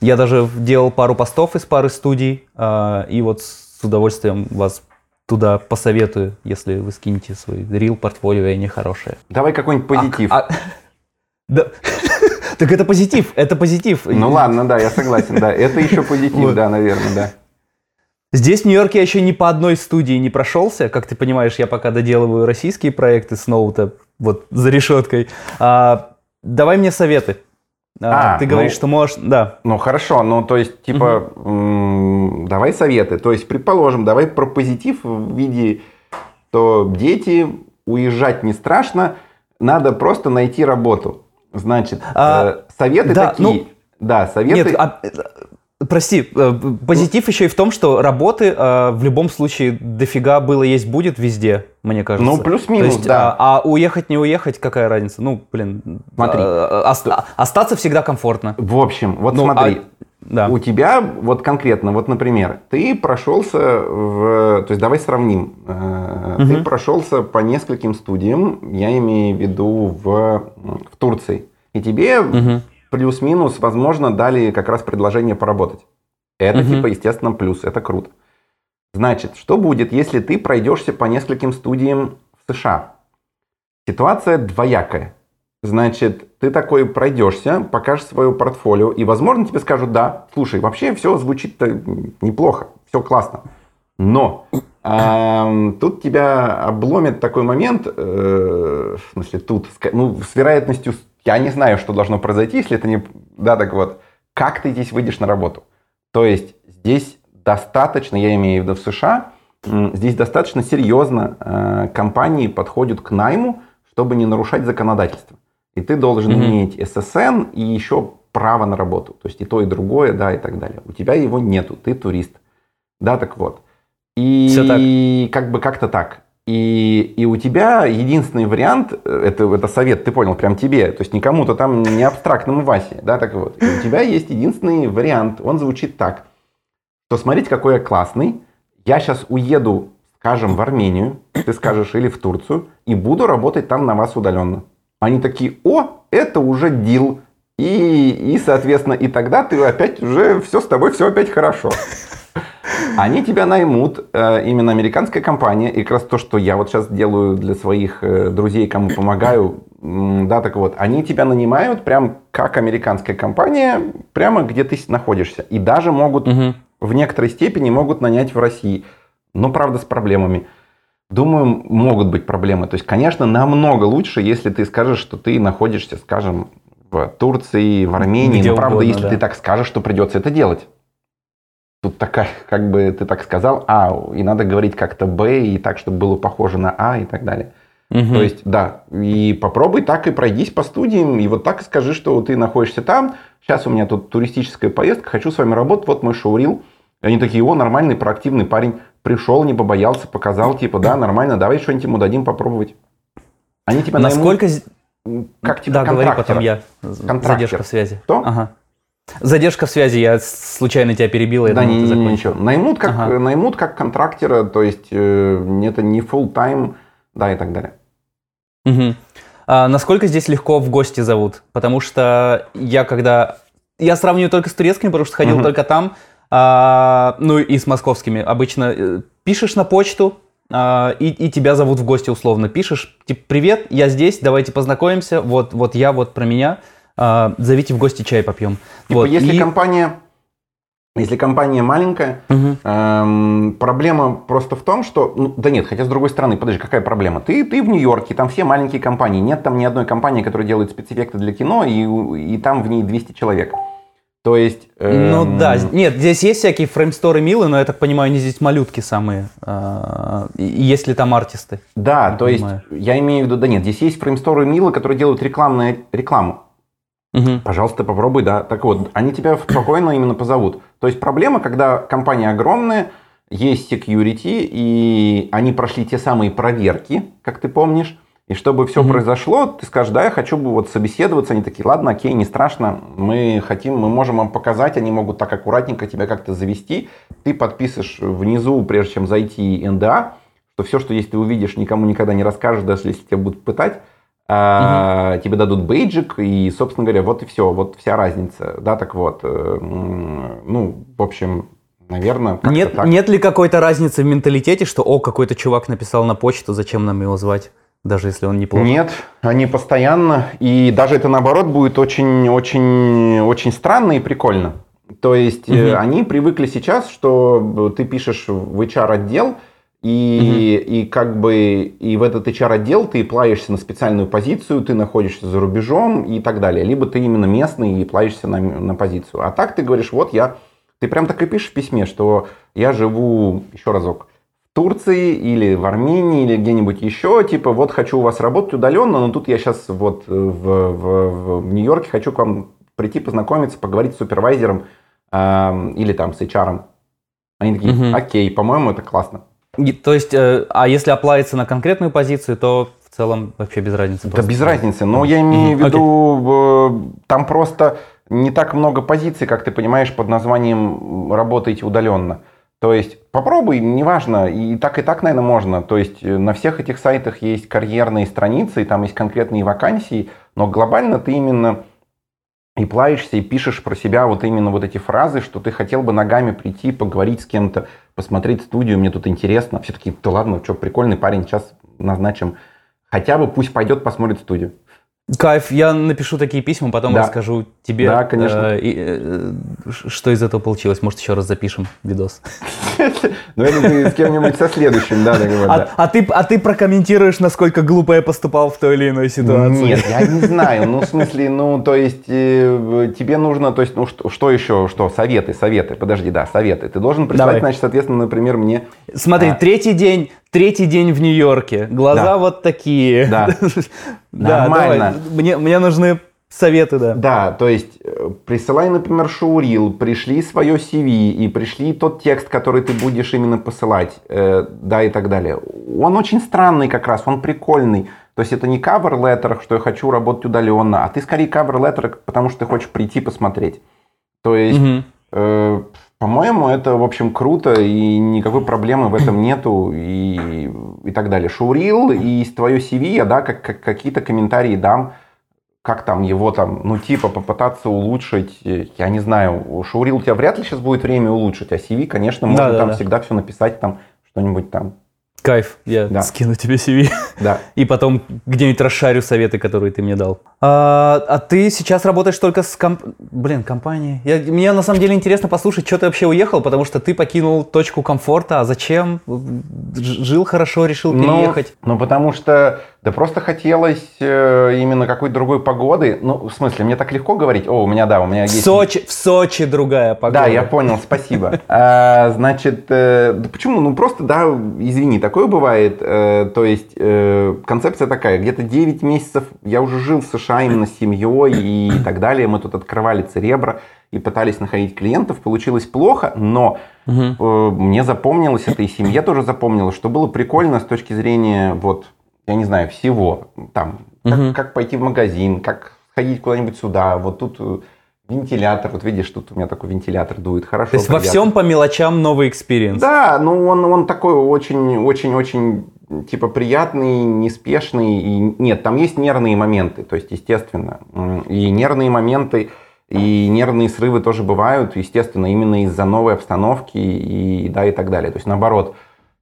Я даже делал пару постов из пары студий, а, и вот с удовольствием вас туда посоветую, если вы скинете свой рил портфолио, и они хорошие. Давай какой-нибудь позитив. А, а, да. Так это позитив, это позитив. Ну ладно, да, я согласен, да. Это еще позитив, да, наверное, да. Здесь, в Нью-Йорке, я еще ни по одной студии не прошелся. Как ты понимаешь, я пока доделываю российские проекты с ноута, вот за решеткой. А, давай мне советы. А, а, ты говоришь, ну, что можешь, да. Ну хорошо, ну то есть типа угу. давай советы. То есть предположим, давай про позитив в виде, что дети уезжать не страшно, надо просто найти работу. Значит, а, э, советы да, такие. Ну, да, советы. Нет, а, Прости, э, позитив еще и в том, что работы э, в любом случае дофига было есть будет везде, мне кажется. Ну, плюс-минус, есть, да. А, а уехать, не уехать, какая разница? Ну, блин, смотри. Э, оста- остаться всегда комфортно. В общем, вот ну, смотри, а... Да. У тебя, вот конкретно, вот, например, ты прошелся в... То есть давай сравним. Угу. Ты прошелся по нескольким студиям, я имею в виду в, в Турции. И тебе угу плюс-минус, возможно, дали как раз предложение поработать. Это угу. типа, естественно, плюс, это круто. Значит, что будет, если ты пройдешься по нескольким студиям в США? Ситуация двоякая. Значит, ты такой пройдешься, покажешь свое портфолио, и, возможно, тебе скажут, да, слушай, вообще все звучит-то неплохо, все классно. Но э, тут тебя обломит такой момент, э, в смысле, тут, ну, с вероятностью я не знаю, что должно произойти, если это не... Да, так вот, как ты здесь выйдешь на работу? То есть здесь достаточно, я имею в виду в США, здесь достаточно серьезно э, компании подходят к найму, чтобы не нарушать законодательство. И ты должен mm-hmm. иметь ССН и еще право на работу. То есть и то, и другое, да, и так далее. У тебя его нету, ты турист. Да, так вот. И Все так. как бы как-то так. И, и у тебя единственный вариант, э, это, это совет, ты понял, прям тебе, то есть не кому-то там, не абстрактному Васе, да, так вот. И у тебя есть единственный вариант, он звучит так, что смотрите, какой я классный, я сейчас уеду, скажем, в Армению, ты скажешь, или в Турцию, и буду работать там на вас удаленно. Они такие, о, это уже дил. И, и, соответственно, и тогда ты опять уже все с тобой, все опять хорошо. Они тебя наймут, э, именно американская компания, и как раз то, что я вот сейчас делаю для своих э, друзей, кому помогаю, да, так вот, они тебя нанимают прям как американская компания, прямо где ты находишься. И даже могут, угу. в некоторой степени могут нанять в России. Но, правда, с проблемами. Думаю, могут быть проблемы. То есть, конечно, намного лучше, если ты скажешь, что ты находишься, скажем, в Турции, в Армении. Где Но, правда, угодно, если да. ты так скажешь, что придется это делать. Тут такая, как бы ты так сказал, А, и надо говорить как-то Б, и так, чтобы было похоже на А и так далее. Угу. То есть, да, и попробуй так и пройдись по студиям, и вот так и скажи, что ты находишься там, сейчас у меня тут туристическая поездка, хочу с вами работать, вот мой шоурил. И они такие, о, нормальный, проактивный парень, пришел, не побоялся, показал, типа, да, нормально, давай что-нибудь ему дадим попробовать. Они тебя Насколько... наймут, как типа Да, говори потом я. Задержка в связи. Что? Ага. Задержка в связи, я случайно тебя перебил. Я да, думал, не, не, ничего. Наймут как, ага. наймут как контрактера, то есть э, это не full time, да, и так далее. Угу. А насколько здесь легко в гости зовут? Потому что я когда... Я сравниваю только с турецкими, потому что ходил угу. только там, а, ну и с московскими. Обычно э, пишешь на почту, а, и, и тебя зовут в гости условно. Пишешь, типа, привет, я здесь, давайте познакомимся, вот, вот я, вот про меня, зовите в гости, чай попьем. Типа, вот. если и... компания... Если компания маленькая, угу. эм, проблема просто в том, что... Ну, да нет, хотя с другой стороны, подожди, какая проблема? Ты, ты в Нью-Йорке, там все маленькие компании. Нет там ни одной компании, которая делает спецэффекты для кино, и, и там в ней 200 человек. То есть... Эм... Ну да, нет, здесь есть всякие фреймсторы милые, но я так понимаю, они здесь малютки самые, э, есть ли там артисты? Да, то понимаю. есть я имею в виду, да нет, здесь есть фреймсторы милые, которые делают рекламную рекламу. Угу. Пожалуйста, попробуй, да. Так вот, они тебя спокойно именно позовут. То есть проблема, когда компания огромная, есть security, и они прошли те самые проверки, как ты помнишь, и чтобы все mm-hmm. произошло, ты скажешь, да, я хочу бы вот собеседоваться. Они такие, ладно, окей, не страшно. Мы хотим, мы можем вам показать. Они могут так аккуратненько тебя как-то завести. Ты подписываешь внизу, прежде чем зайти НДА, что все, что есть, ты увидишь, никому никогда не расскажешь, даже если тебя будут пытать. А, угу. Тебе дадут бейджик, и, собственно говоря, вот и все, вот вся разница. Да, так вот. Э, ну, в общем, наверное, нет, так. нет ли какой-то разницы в менталитете, что, о, какой-то чувак написал на почту, зачем нам его звать? даже если он неплохо? Нет, они постоянно, и даже это наоборот будет очень, очень, очень странно и прикольно. То есть угу. они привыкли сейчас, что ты пишешь в HR-отдел, и, угу. и как бы и в этот HR-отдел ты плаешься на специальную позицию, ты находишься за рубежом и так далее. Либо ты именно местный и плаешься на, на позицию. А так ты говоришь, вот я... Ты прям так и пишешь в письме, что я живу, еще разок, Турции или в Армении или где-нибудь еще, типа, вот хочу у вас работать удаленно, но тут я сейчас вот в, в, в Нью-Йорке хочу к вам прийти познакомиться, поговорить с супервайзером э, или там с HR. Они такие, угу. окей, по-моему, это классно. То есть, э, а если оплавится на конкретную позицию, то в целом вообще без разницы? Да без разницы, но я имею в виду, э, там просто не так много позиций, как ты понимаешь, под названием «работаете удаленно». То есть попробуй, неважно, и так и так, наверное, можно. То есть э, на всех этих сайтах есть карьерные страницы, и там есть конкретные вакансии, но глобально ты именно и плаешься, и пишешь про себя вот именно вот эти фразы, что ты хотел бы ногами прийти, поговорить с кем-то, посмотреть студию, мне тут интересно. Все таки да ладно, что, прикольный парень, сейчас назначим. Хотя бы пусть пойдет посмотрит студию. Кайф, я напишу такие письма, потом да. расскажу тебе, да, конечно. Э, э, что из этого получилось. Может, еще раз запишем видос. Ну, это ты с кем-нибудь со следующим, да, а, а, ты, а ты прокомментируешь, насколько глупо я поступал в той или иной ситуации? Нет, я не знаю. Ну, в смысле, ну, то есть, э, тебе нужно, то есть, ну, что, что еще, что, советы, советы, подожди, да, советы. Ты должен прислать, Давай. значит, соответственно, например, мне... Смотри, а... третий день, третий день в Нью-Йорке, глаза да. вот такие. Да, нормально. Мне, мне нужны советы, да. Да, то есть э, присылай, например, шоурил, пришли свое CV и пришли тот текст, который ты будешь именно посылать, э, да, и так далее. Он очень странный как раз, он прикольный. То есть это не cover letter, что я хочу работать удаленно, а ты скорее cover letter, потому что ты хочешь прийти посмотреть. То есть угу. э, По-моему, это, в общем, круто, и никакой проблемы в этом нету, и, и так далее. Шоурил и твое CV я, да, как, как, какие-то комментарии дам, как там его там, ну, типа, попытаться улучшить, я не знаю, Шоурил у тебя вряд ли сейчас будет время улучшить, а CV, конечно, можно да, там да. всегда все написать, там, что-нибудь там Кайф, я да. скину тебе CV. Да. И потом где-нибудь расшарю советы, которые ты мне дал. А, а ты сейчас работаешь только с комп... Блин, компанией. Я, мне на самом деле интересно послушать, что ты вообще уехал, потому что ты покинул точку комфорта. А зачем? Жил хорошо, решил ну, переехать? Ну, ну потому что да просто хотелось э, именно какой-то другой погоды. Ну, в смысле, мне так легко говорить. О, у меня, да, у меня есть... В Сочи, в Сочи другая погода. Да, я понял, спасибо. А, значит, э, почему? Ну, просто, да, извини, такое бывает. Э, то есть, концепция такая. Где-то 9 месяцев я уже жил в США именно с семьей и так далее. Мы тут открывали церебро и пытались находить клиентов. Получилось плохо, но угу. мне запомнилось это, и семье тоже запомнилось, что было прикольно с точки зрения вот я не знаю, всего. Там, как, угу. как пойти в магазин, как сходить куда-нибудь сюда. Вот тут э, вентилятор, вот видишь, тут у меня такой вентилятор дует, хорошо. То есть приятно. во всем по мелочам новый experience. Да, ну он, он такой очень-очень-очень типа приятный, неспешный. И нет, там есть нервные моменты, то есть естественно. И нервные моменты, и нервные срывы тоже бывают, естественно, именно из-за новой обстановки и да и так далее. То есть наоборот,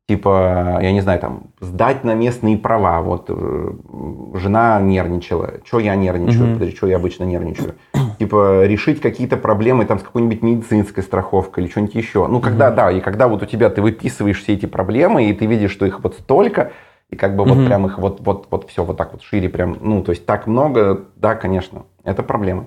типа, я не знаю, там, сдать на местные права. Вот э, жена нервничала. Что я нервничаю? Mm-hmm. Подожди, что я обычно нервничаю? Типа, решить какие-то проблемы там с какой-нибудь медицинской страховкой или что-нибудь еще. Ну, когда, mm-hmm. да, и когда вот у тебя ты выписываешь все эти проблемы, и ты видишь, что их вот столько, и как бы mm-hmm. вот прям их вот, вот, вот все вот так вот шире прям, ну, то есть так много, да, конечно, это проблема.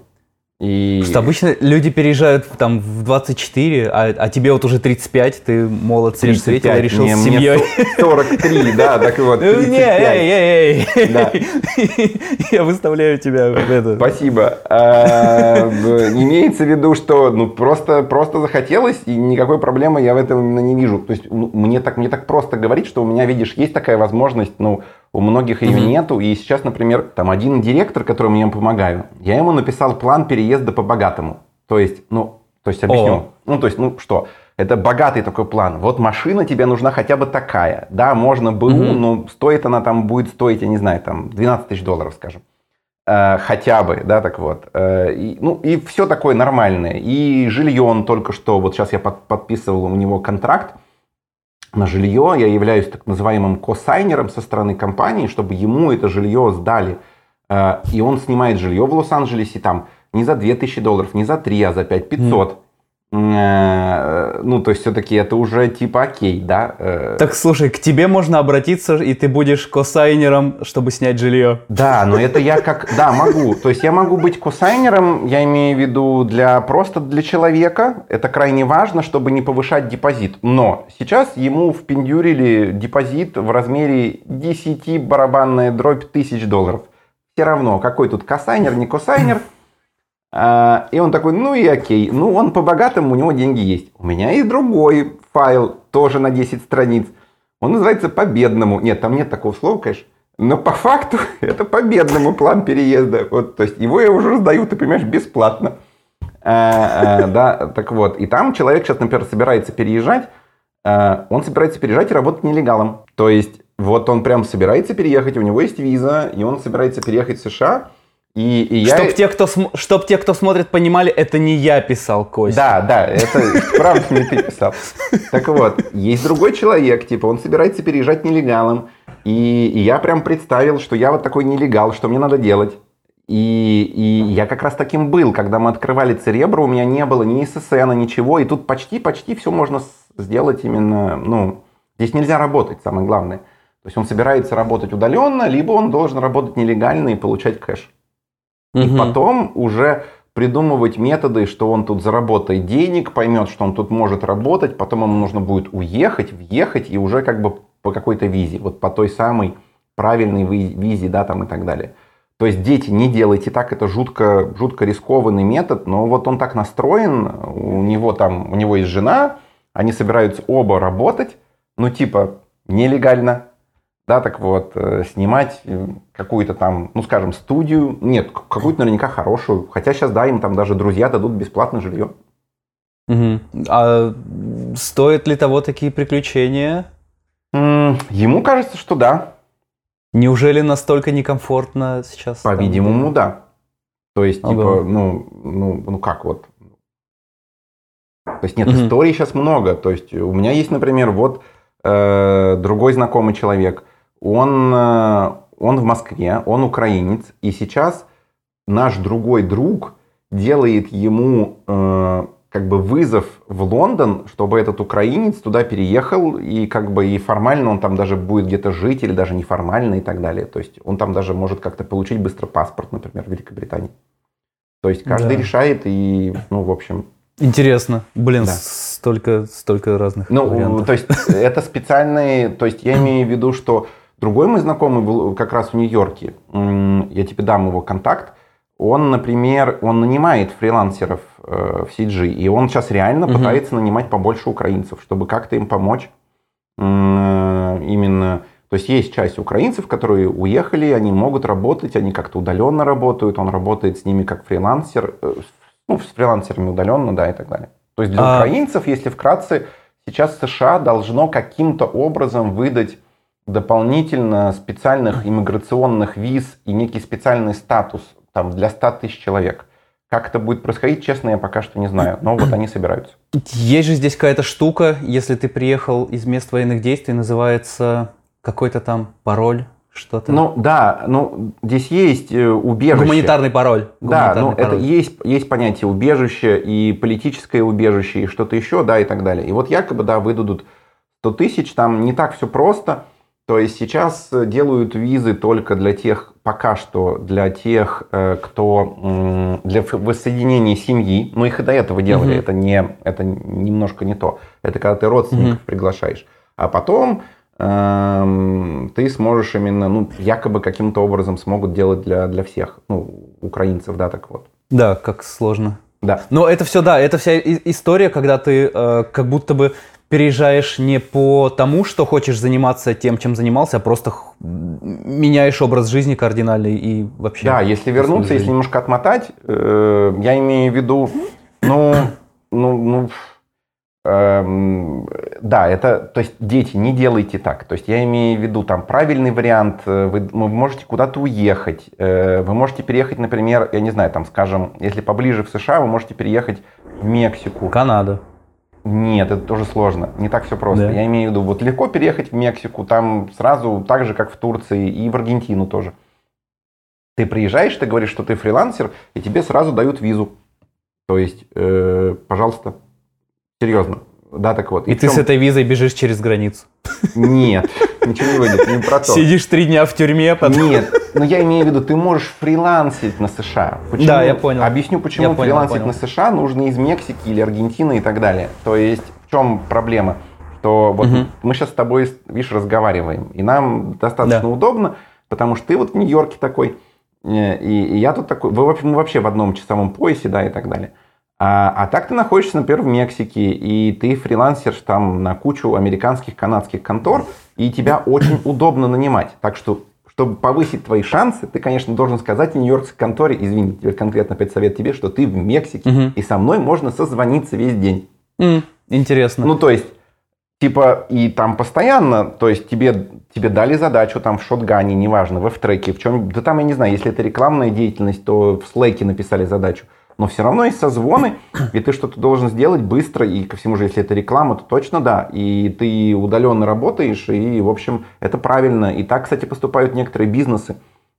И... Что обычно люди переезжают там в 24, а, а тебе вот уже 35, ты молод, свеж встретил и решил не, с семьей. Мне 43, да, так вот, 35. Не, эй, эй, эй. Да. Я выставляю тебя в это. Спасибо. А, имеется в виду, что ну просто, просто захотелось, и никакой проблемы я в этом именно не вижу. То есть ну, мне так, мне так просто говорить, что у меня, видишь, есть такая возможность, ну, у многих ее mm-hmm. нету. И сейчас, например, там один директор, которому я помогаю, я ему написал план переезда по-богатому. То есть, ну, то есть объясню. Oh. Ну, то есть, ну что, это богатый такой план. Вот машина тебе нужна хотя бы такая. Да, можно БУ, mm-hmm. но стоит она там, будет стоить, я не знаю, там 12 тысяч долларов, скажем. Э, хотя бы, да, так вот. Э, и, ну, и все такое нормальное. И жилье он только что, вот сейчас я под, подписывал у него контракт, на жилье, я являюсь так называемым косайнером со стороны компании, чтобы ему это жилье сдали. Э, и он снимает жилье в Лос-Анджелесе там не за 2000 долларов, не за 3, а за 5 500. Mm. Э, ну, то есть, все-таки это уже типа окей, да? Э. Так, слушай, к тебе можно обратиться, и ты будешь косайнером, чтобы снять жилье. Да, но это я как... Да, могу. То есть, я могу быть косайнером, я имею в виду для просто для человека. Это крайне важно, чтобы не повышать депозит. Но сейчас ему впендюрили депозит в размере 10 барабанная дробь тысяч долларов. Все равно, какой тут косайнер, не косайнер – и он такой, ну и окей. Ну, он по-богатому, у него деньги есть. У меня есть другой файл, тоже на 10 страниц. Он называется по-бедному. Нет, там нет такого слова, конечно. Но по факту это по-бедному план переезда. Вот, то есть его я уже раздаю, ты понимаешь, бесплатно. А, а, да, так вот. И там человек сейчас, например, собирается переезжать. А, он собирается переезжать и работать нелегалом. То есть вот он прям собирается переехать, у него есть виза, и он собирается переехать в США. И, и я... Чтоб, те, кто, чтоб те, кто смотрит, понимали, это не я писал, Костя. Да, да, это правда не ты писал. Так вот, есть другой человек, типа, он собирается переезжать нелегалом, и, и я прям представил, что я вот такой нелегал, что мне надо делать. И, и я как раз таким был, когда мы открывали Церебро, у меня не было ни ССН, ничего, и тут почти-почти все можно сделать именно, ну, здесь нельзя работать, самое главное. То есть он собирается работать удаленно, либо он должен работать нелегально и получать кэш. И потом уже придумывать методы, что он тут заработает денег, поймет, что он тут может работать, потом ему нужно будет уехать, въехать и уже как бы по какой-то визе, вот по той самой правильной визе, да, там и так далее. То есть дети, не делайте так, это жутко, жутко рискованный метод, но вот он так настроен, у него там, у него есть жена, они собираются оба работать, ну типа нелегально, да, так вот, э, снимать э, какую-то там, ну, скажем, студию, нет, какую-то наверняка хорошую, хотя сейчас, да, им там даже друзья дадут бесплатное жилье. Мгм. А стоит ли того такие приключения? Ему кажется, что да. Неужели настолько некомфортно сейчас? По-видимому, да. То есть, Ага. типа, ну, ну, ну как вот. То есть нет, Мгм. историй сейчас много. То есть у меня есть, например, вот э, другой знакомый человек. Он, э, он в Москве, он украинец, и сейчас наш другой друг делает ему э, как бы вызов в Лондон, чтобы этот украинец туда переехал, и как бы и формально он там даже будет где-то жить, или даже неформально и так далее. То есть он там даже может как-то получить быстро паспорт, например, в Великобритании. То есть каждый Да. решает, и, ну, в общем, Интересно. Блин, Да. столько, столько разных ну, вариантов. то есть это специальные, то есть я имею в виду, что другой мой знакомый был как раз в Нью-Йорке, я тебе дам его контакт, он, например, он нанимает фрилансеров э, в CG, и он сейчас реально Мгм. пытается нанимать побольше украинцев, чтобы как-то им помочь. М, именно... То есть есть часть украинцев, которые уехали, они могут работать, они как-то удаленно работают, он работает с ними как фрилансер, э, ну, с фрилансерами удаленно, да, и так далее. То есть для А- украинцев, если вкратце, сейчас США должно каким-то образом выдать дополнительно специальных иммиграционных виз и некий специальный статус там, для 100 тысяч человек. Как это будет происходить, честно, я пока что не знаю. Но вот они собираются. Есть же здесь какая-то штука, если ты приехал из мест военных действий, называется какой-то там пароль, что-то. Ну да, ну здесь есть э, убежище. Гуманитарный пароль. Да, Гуманитарный ну это пароль. есть, есть понятие убежище и политическое убежище и что-то еще, да, и так далее. И вот якобы, да, выдадут 100 тысяч, там не так все просто. То есть сейчас э, делают визы только для тех, пока что для тех, э, кто для воссоединения семьи. Ну их и до этого делали, Мгм. это не, это немножко не то. Это когда ты родственников Мгм. приглашаешь, а потом эм, ты сможешь именно, ну якобы каким-то образом смогут делать для для всех, ну украинцев, да, так вот. Да, как сложно. Да. Но это все, да, это вся история, когда ты э, как будто бы переезжаешь не по тому, что хочешь заниматься тем, чем занимался, а просто меняешь образ жизни кардинальный и вообще. Да, если вернуться, жизнь. если немножко отмотать, э, я имею в виду, ну, ну, ну, эм, да, это, то есть, дети, не делайте так. То есть, я имею в виду, там, правильный вариант, э, вы, ну, вы можете куда-то уехать, э, вы можете переехать, например, я не знаю, там, скажем, если поближе в США, вы можете переехать в Мексику. Канада. Нет, это тоже сложно. Не так все просто. Да. Я имею в виду, вот легко переехать в Мексику, там сразу так же, как в Турции, и в Аргентину тоже. Ты приезжаешь, ты говоришь, что ты фрилансер, и тебе сразу дают визу. То есть, э, пожалуйста, серьезно. Да, так вот. И, в ты чем- с этой визой бежишь через границу. Нет, ничего не выйдет, не про то. Сидишь три дня в тюрьме, потом... Нет, но я имею в виду, ты можешь фрилансить на США. Почему? Да, я понял. Объясню, почему Я понял, фрилансить понял. на США нужно из Мексики или Аргентины и так далее. То есть в чем проблема? Что вот Мгм. мы сейчас с тобой, видишь, разговариваем, и нам достаточно Да. удобно, потому что ты вот в Нью-Йорке такой, э, и, и я тут такой, вы мы вообще в одном часовом поясе, да, и так далее. А, а так ты находишься, например, в Мексике, и ты фрилансер там на кучу американских, канадских контор, и тебя очень удобно нанимать. Так что, чтобы повысить твои шансы, ты, конечно, должен сказать нью-йоркской конторе, извини, теперь конкретно опять совет тебе, что ты в Мексике, Мгм. и со мной можно созвониться весь день. М, Интересно. Ну, то есть, типа, и там постоянно, то есть тебе, тебе дали задачу там в шотгане, неважно, в F-треке, в чем, да там, я не знаю, если это рекламная деятельность, то в слэке написали задачу. Но все равно есть созвоны, и ты что-то должен сделать быстро, и ко всему же, если это реклама, то точно да. И ты удаленно работаешь, и, в общем, это правильно. И так, кстати, поступают некоторые бизнесы.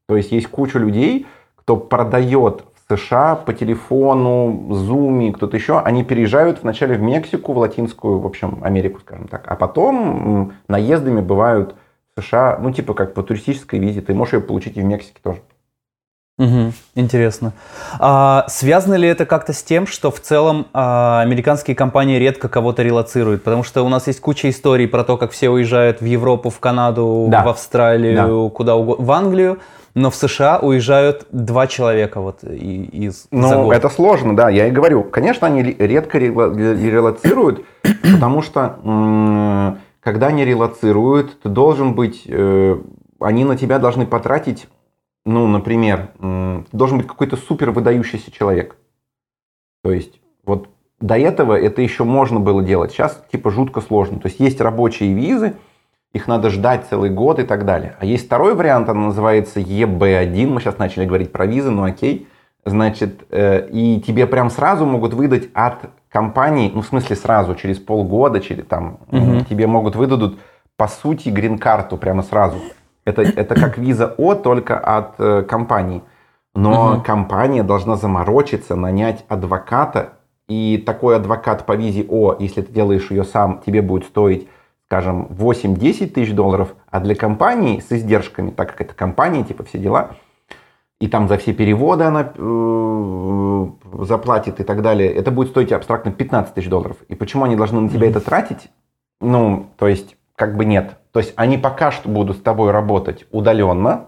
То есть есть куча людей, кто продает в США по телефону, Zoom, кто-то еще, они переезжают вначале в Мексику, в Латинскую, в общем, Америку, скажем так, а потом наездами бывают США, ну, типа как по туристической визе, ты можешь ее получить и в Мексике тоже. Мгм, Интересно. А, связано ли это как-то с тем, что в целом а, американские компании редко кого-то релацируют? Потому что у нас есть куча историй про то, как все уезжают в Европу, в Канаду, Да. в Австралию, куда угодно, в Англию, но в США уезжают два человека вот из за Ну, год. это сложно, да, я и говорю. Конечно, они ре- редко рела- релацируют, потому что когда они релацируют, ты должен быть, э, они на тебя должны потратить, ну, например, должен быть какой-то супер выдающийся человек. То есть, вот до этого это еще можно было делать. Сейчас типа жутко сложно. То есть есть рабочие визы, их надо ждать целый год и так далее. А есть второй вариант, он называется ЕБ1. Мы сейчас начали говорить про визы, ну окей. Значит, э, и тебе прям сразу могут выдать от компании, ну в смысле сразу, через полгода, через там, угу. тебе могут выдадут по сути грин-карту прямо сразу. Это, это как виза О, только от э, компании. Но угу. компания должна заморочиться, нанять адвоката, и такой адвокат по визе О, если ты делаешь ее сам, тебе будет стоить, скажем, 8-10 тысяч долларов, а для компании с издержками, так как это компания, типа все дела, и там за все переводы она э, заплатит и так далее, это будет стоить абстрактно 15 тысяч долларов. И почему они должны на тебя это тратить? Ну, то есть, как бы нет. То есть, они пока что будут с тобой работать удаленно,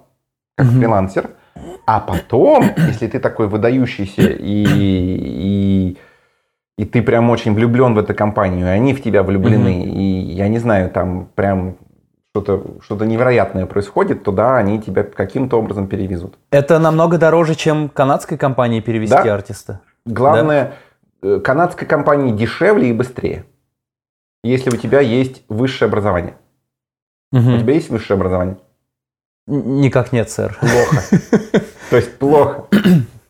как mm-hmm. фрилансер, а потом, если ты такой выдающийся и, и, и ты прям очень влюблен в эту компанию, и они в тебя влюблены, mm-hmm. и я не знаю, там прям что-то что невероятное происходит, то да, они тебя каким-то образом перевезут. Это намного дороже, чем канадской компании перевести да. артиста. Главное, да? Э, канадской компании дешевле и быстрее, если у тебя есть высшее образование. Угу. У тебя есть высшее образование? Никак нет, сэр. Плохо. То есть плохо.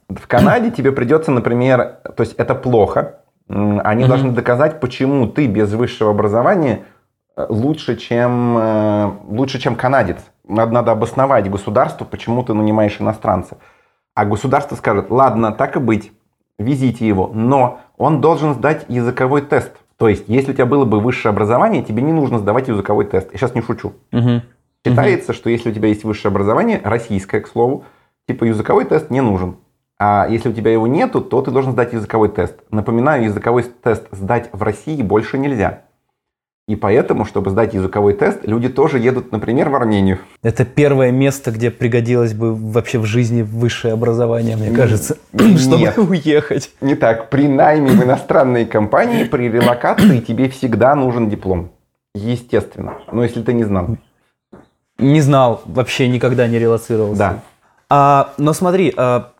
В Канаде тебе придется, например, то есть это плохо. Они должны доказать, почему ты без высшего образования э, лучше, чем, э, лучше, чем канадец. Надо, надо обосновать государству, почему ты нанимаешь иностранца. А государство скажет, ладно, так и быть, везите его, но он должен сдать языковой тест. То есть, если у тебя было бы высшее образование, тебе не нужно сдавать языковой тест. Я сейчас не шучу. Угу. Считается, угу. что если у тебя есть высшее образование, российское, к слову, типа языковой тест не нужен. А если у тебя его нету, то ты должен сдать языковой тест. Напоминаю, языковой тест сдать в России больше нельзя. И поэтому, чтобы сдать языковой тест, люди тоже едут, например, в Армению. Это первое место, где пригодилось бы вообще в жизни высшее образование, мне кажется, чтобы уехать. Не так. При найме в иностранные компании, при релокации тебе всегда нужен диплом. Естественно. Но если ты не знал. Не знал, вообще никогда не релацировался. Да. А, но смотри, а,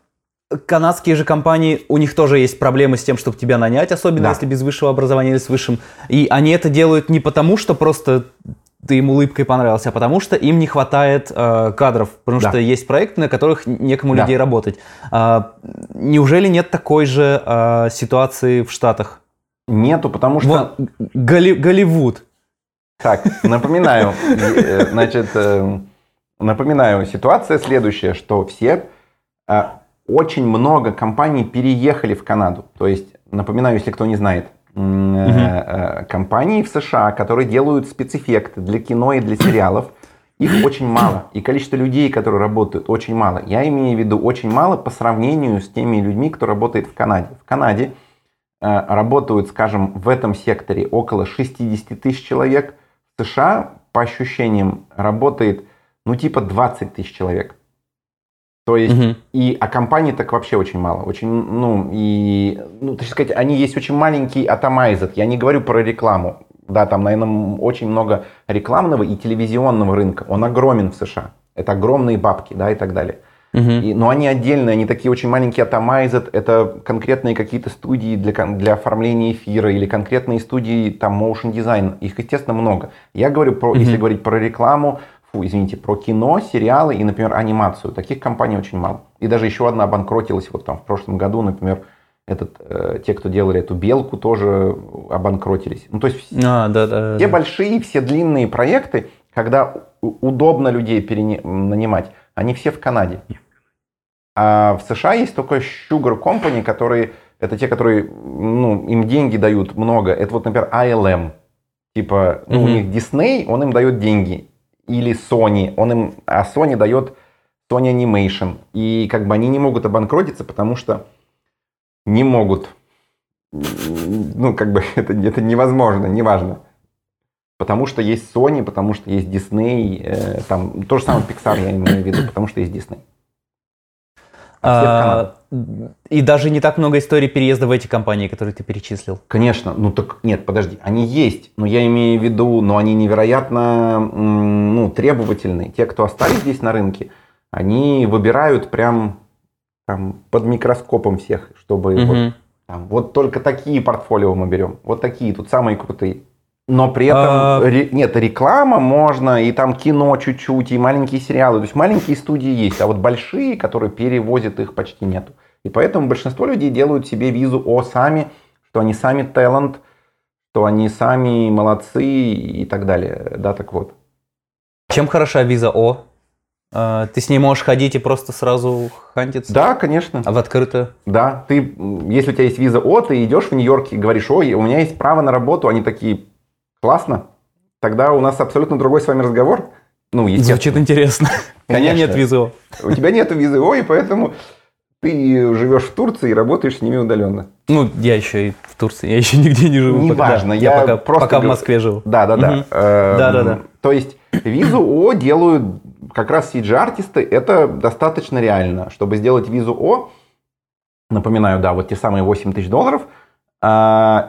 канадские же компании, у них тоже есть проблемы с тем, чтобы тебя нанять, особенно да. если без высшего образования или с высшим. И они это делают не потому, что просто ты им улыбкой понравился, а потому что им не хватает э, кадров, потому да. что есть проекты, на которых некому да. людей работать. А, неужели нет такой же а, ситуации в Штатах? Нету, потому что... Вот, Голли, Голливуд. Так, напоминаю, э, значит, э, напоминаю, ситуация следующая, что все очень много компаний переехали в Канаду. То есть, напоминаю, если кто не знает, угу. компании в США, которые делают спецэффекты для кино и для сериалов, их очень мало. И количество людей, которые работают, очень мало. Я имею в виду очень мало по сравнению с теми людьми, кто работает в Канаде. В Канаде э, работают, скажем, в этом секторе около 60 тысяч человек. В США, по ощущениям, работает, ну, типа 20 тысяч человек. То есть, угу. и, а компаний так вообще очень мало. Очень, ну, и, ну, так сказать, они есть очень маленький атомайзет. Я не говорю про рекламу. Да, там, наверное, очень много рекламного и телевизионного рынка. Он огромен в США. Это огромные бабки, да, и так далее. Угу. И, но они отдельные, они такие очень маленькие атомайзет. Это конкретные какие-то студии для, для оформления эфира или конкретные студии, там, motion design. Их, естественно, много. Я говорю про, угу. если говорить про рекламу, фу, извините, про кино, сериалы и, например, анимацию. Таких компаний очень мало. И даже еще одна обанкротилась вот там в прошлом году, например, этот, э, те, кто делали эту белку, тоже обанкротились. Ну, то есть а, да, да, все да. большие, все длинные проекты, когда удобно людей перене... нанимать, они все в Канаде. А в США есть только Sugar Company, которые, это те, которые, ну, им деньги дают много. Это вот, например, ILM. Типа, ну, mm-hmm. у них Disney, он им дает деньги или Sony. Он им, а Sony дает Sony Animation. И как бы они не могут обанкротиться, потому что не могут. Ну, как бы это, это невозможно, неважно. Потому что есть Sony, потому что есть Disney, э, там то же самое Pixar я имею в виду, потому что есть Disney. А, и даже не так много историй переезда в эти компании, которые ты перечислил. Конечно, ну так нет, подожди, они есть, но я имею в виду, но они невероятно ну, требовательные. Те, кто остались здесь на рынке, они выбирают прям там, под микроскопом всех, чтобы угу. вот, Там, вот только такие портфолио мы берем. Вот такие, тут самые крутые. Но при этом, А- ре- нет, реклама можно, и там кино чуть-чуть, и маленькие сериалы. То есть маленькие студии есть, а вот большие, которые перевозят их, почти нету. И поэтому большинство людей делают себе визу О сами, что они сами талант, что они сами молодцы и так далее. Да, так вот. Чем хороша виза О? А, Ты с ней можешь ходить и просто сразу хантиться? Да, конечно. А в открытую? Да, ты, если у тебя есть виза О, ты идешь в Нью-Йорк и говоришь, ой, у меня есть право на работу, они такие, классно, тогда у нас абсолютно другой с вами разговор. Ну, Звучит естественно. интересно. У меня Конечно. нет визы О. У тебя нет визы О, и поэтому ты живешь в Турции и работаешь с ними удаленно. Ну, я еще и в Турции, я еще нигде не живу. Неважно, я, я пока, просто пока в Москве живу. Да, да, да. Мгм. Эм, Да-да-да. То есть визу О делают как раз CG-артисты, это достаточно реально. Чтобы сделать визу О, напоминаю, да, вот те самые 8 тысяч долларов,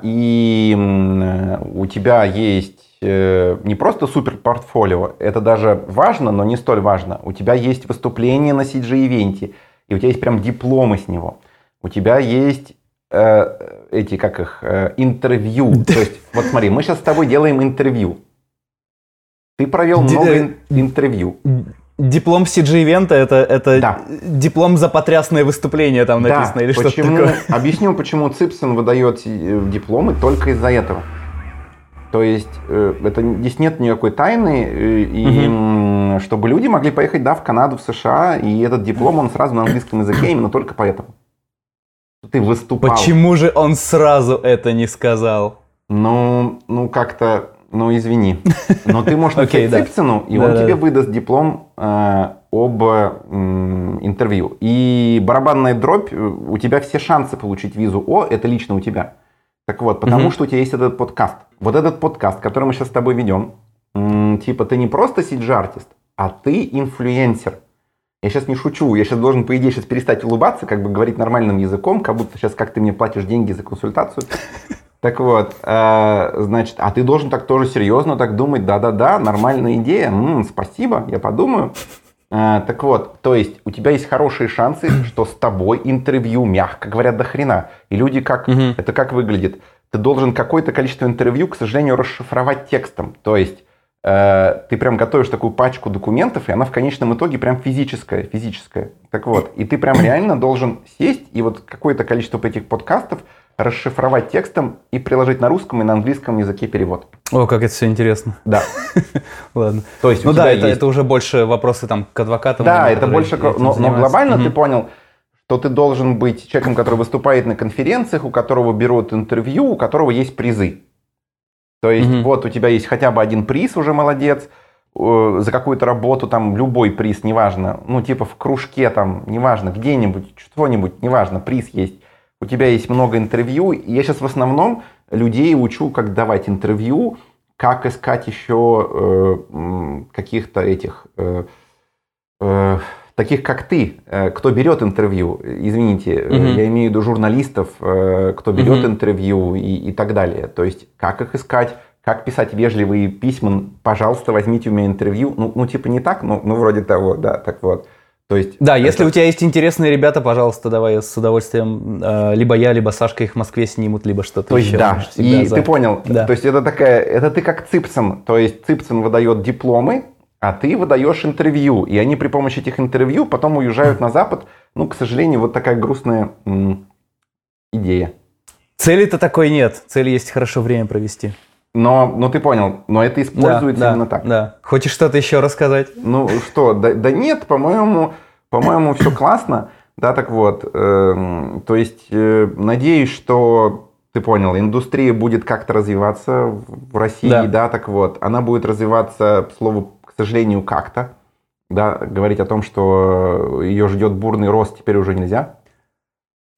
и м, э, у тебя есть э, не просто супер портфолио, это даже важно, но не столь важно. У тебя есть выступление на CG-ивенте, и у тебя есть прям дипломы с него. У тебя есть э, эти, как их, э, интервью. То есть, вот смотри, мы сейчас с тобой делаем интервью. Ты провел много ин- интервью. Диплом CG-ивента это, это Да. диплом за потрясное выступление там написано Да, или что-то такое. Объясню, почему Ципсон выдает э, дипломы только из-за этого. То есть э, это здесь нет никакой тайны, э, и м, чтобы люди могли поехать, да, в Канаду, в США, и этот диплом он сразу на английском языке именно только поэтому. Ты выступал. Почему же он сразу это не сказал? Ну, ну как-то, ну извини. Но ты можешь написать да. Ципсону, и Да, он да, тебе да. выдаст диплом э, об м, интервью. И барабанная дробь, э, у тебя все шансы получить визу О, это лично у тебя. Так вот, потому Мгм. что у тебя есть этот подкаст. Вот этот подкаст, который мы сейчас с тобой ведем, м, типа ты не просто CG-артист, а ты инфлюенсер. Я сейчас не шучу, я сейчас должен, по идее, сейчас перестать улыбаться, как бы говорить нормальным языком, как будто сейчас как ты мне платишь деньги за консультацию. Так вот, э, значит, а ты должен так тоже серьезно так думать, да-да-да, нормальная идея, м, спасибо, я подумаю. Э, так вот, то есть у тебя есть хорошие шансы, что с тобой интервью, мягко говоря, до хрена. И люди как, Мгм. это как выглядит? Ты должен какое-то количество интервью, к сожалению, расшифровать текстом. То есть э, ты прям готовишь такую пачку документов, и она в конечном итоге прям физическая, физическая. Так вот, и ты прям реально должен сесть и вот какое-то количество этих подкастов расшифровать текстом и приложить на русском и на английском языке перевод. О, как это все интересно. Да. Ладно. То есть Ну да, это, есть- это уже больше вопросы там к адвокатам. Да, это больше... Но, но глобально ты Мгм. понял, что ты должен быть человеком, который выступает на конференциях, у которого берут интервью, у которого есть призы. То есть Мгм. вот у тебя есть хотя бы один приз, уже молодец, э, за какую-то работу, там, любой приз, неважно, ну, типа в кружке, там, неважно, где-нибудь, что-нибудь, неважно, приз есть. У тебя есть много интервью, и я сейчас в основном людей учу, как давать интервью, как искать еще э, каких-то этих, э, э, таких как ты, э, кто берет интервью, извините, Мгм. я имею в виду журналистов, э, кто берет Мгм. интервью и, и так далее. То есть, как их искать, как писать вежливые письма, пожалуйста, возьмите у меня интервью. Ну, ну типа не так, но ну, вроде того, да, так вот. То есть, Да, если это- у тебя есть интересные ребята, пожалуйста, давай с удовольствием. э, либо я, либо Сашка их в Москве снимут, либо что-то То еще. да, и за. ты понял, Да. то есть это такая, это ты как Ципсон, то есть Ципсон выдает дипломы, а ты выдаешь интервью, и они при помощи этих интервью потом уезжают на Запад, ну, к сожалению, вот такая грустная м, идея. Цели-то такой нет. Цели есть хорошо время провести. Но, ну ты понял, но это используется да, именно да, так. Да. Хочешь что-то еще рассказать? Ну что, да, да нет, по-моему, по-моему, все классно. Да, так вот, эм, то есть э, надеюсь, что ты понял, индустрия будет как-то развиваться в России, Да. да. так вот, она будет развиваться, слово, к сожалению, как-то. Да, говорить о том, что ее ждет бурный рост, теперь уже нельзя.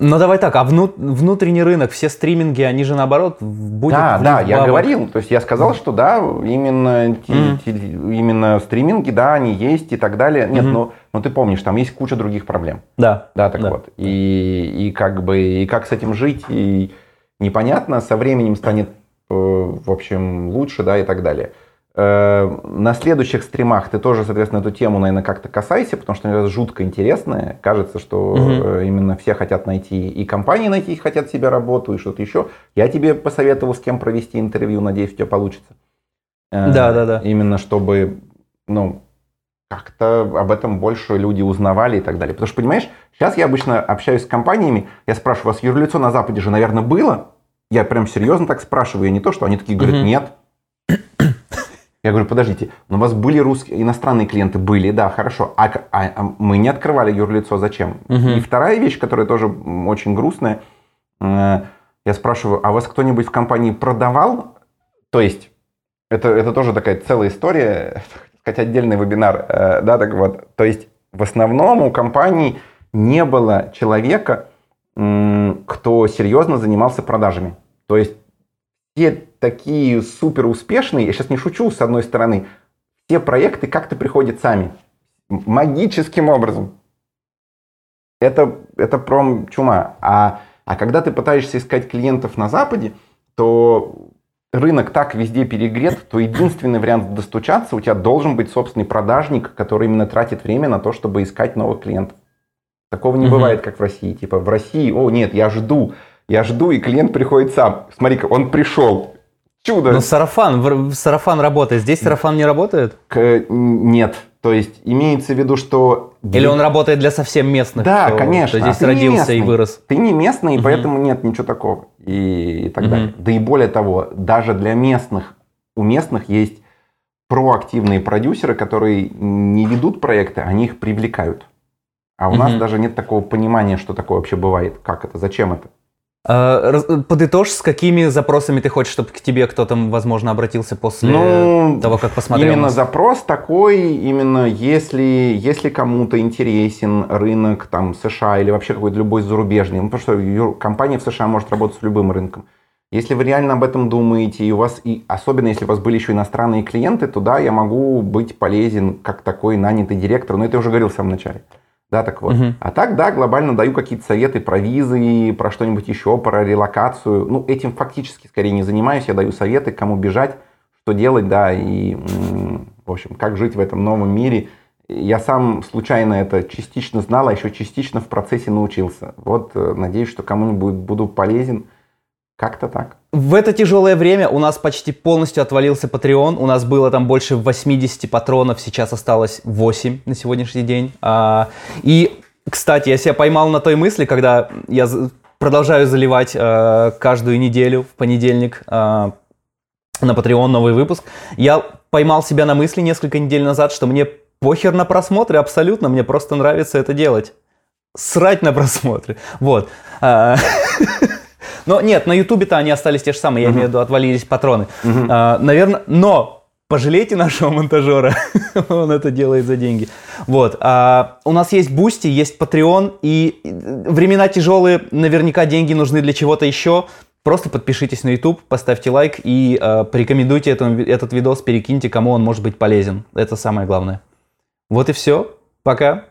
Ну давай так, а вну- внутренний рынок, все стриминги, они же наоборот будет да, да, них я бабок. говорил, то есть я сказал, что да, именно, те- Мгм. те- именно стриминги, да, они есть и так далее. Нет, Мгм. но, но ты помнишь, там есть куча других проблем. Да. Да, так Да. вот. И, и как бы, и как с этим жить, и непонятно, со временем станет, э, в общем, лучше, да, и так далее. Э, на следующих стримах ты тоже, соответственно, эту тему, наверное, как-то касайся, потому что это жутко интересная. Кажется, что угу. именно все хотят найти, и компании найти хотят себе работу, и что-то еще. Я тебе посоветовал, с кем провести интервью, надеюсь, у тебя получится. Э, да, да, да. Именно чтобы, ну, как-то об этом больше люди узнавали и так далее. Потому что, понимаешь, сейчас я обычно общаюсь с компаниями, я спрашиваю, у вас юрлицо на Западе же, наверное, было? Я прям серьезно так спрашиваю, я не то, что они такие говорят, угу. нет. Я говорю, подождите, но у вас были русские, иностранные клиенты? Были, да, хорошо. А, а, а мы не открывали юрлицо, зачем? Угу. И вторая вещь, которая тоже очень грустная, э, я спрашиваю, а вас кто-нибудь в компании продавал? То есть, это, это тоже такая целая история, сказать, отдельный вебинар, э, да, так вот. То есть, в основном у компаний не было человека, кто серьезно занимался продажами. То есть, все такие супер успешные, я сейчас не шучу, с одной стороны, все проекты как-то приходят сами. Магическим образом. Это, это пром чума. А, а когда ты пытаешься искать клиентов на Западе, то рынок так везде перегрет, то единственный вариант достучаться, у тебя должен быть собственный продажник, который именно тратит время на то, чтобы искать новых клиентов. Такого не угу. бывает, как в России. Типа в России, о нет, я жду, я жду, и клиент приходит сам. Смотри-ка, он пришел, Чудо. Но сарафан, сарафан работает. Здесь сарафан не работает? К, нет. То есть имеется в виду, что... Или он работает для совсем местных? Да, кто, конечно. Кто здесь а родился и вырос. Ты не местный, и угу. поэтому нет ничего такого. И, и так угу. далее. Да и более того, даже для местных, у местных есть проактивные продюсеры, которые не ведут проекты, они их привлекают. А у угу. нас даже нет такого понимания, что такое вообще бывает. Как это, зачем это? А, подытожь, с какими запросами ты хочешь, чтобы к тебе кто-то, возможно, обратился после ну, того, как посмотрел? Именно запрос такой, именно если, если кому-то интересен рынок там, США или вообще какой-то любой зарубежный, ну, потому что компания в США может работать с любым рынком. Если вы реально об этом думаете, и у вас, и особенно если у вас были еще иностранные клиенты, то да, я могу быть полезен как такой нанятый директор, но это я уже говорил в самом начале. Да, так вот. Угу. А так, да, глобально даю какие-то советы про визы, про что-нибудь еще, про релокацию. Ну, этим фактически скорее не занимаюсь. Я даю советы, кому бежать, что делать, да, и, в общем, как жить в этом новом мире. Я сам случайно это частично знал, а еще частично в процессе научился. Вот, э, надеюсь, что кому-нибудь буду полезен. Как-то так. В это тяжелое время у нас почти полностью отвалился Patreon. У нас было там больше 80 патронов, сейчас осталось 8 на сегодняшний день. А, и, кстати, я себя поймал на той мысли, когда я продолжаю заливать э, каждую неделю в понедельник э, на Patreon новый выпуск. Я поймал себя на мысли несколько недель назад, что мне похер на просмотры абсолютно, мне просто нравится это делать. Срать на просмотры. Вот. Но нет, на Ютубе-то они остались те же самые, я имею в виду, отвалились патроны. А, наверное, но пожалейте нашего монтажера, он это делает за деньги. Вот. А, у нас есть Бусти, есть Patreon, и времена тяжелые, наверняка деньги нужны для чего-то еще. Просто подпишитесь на YouTube, поставьте лайк и э, порекомендуйте это, этот видос, перекиньте, кому он может быть полезен. Это самое главное. Вот и все. Пока.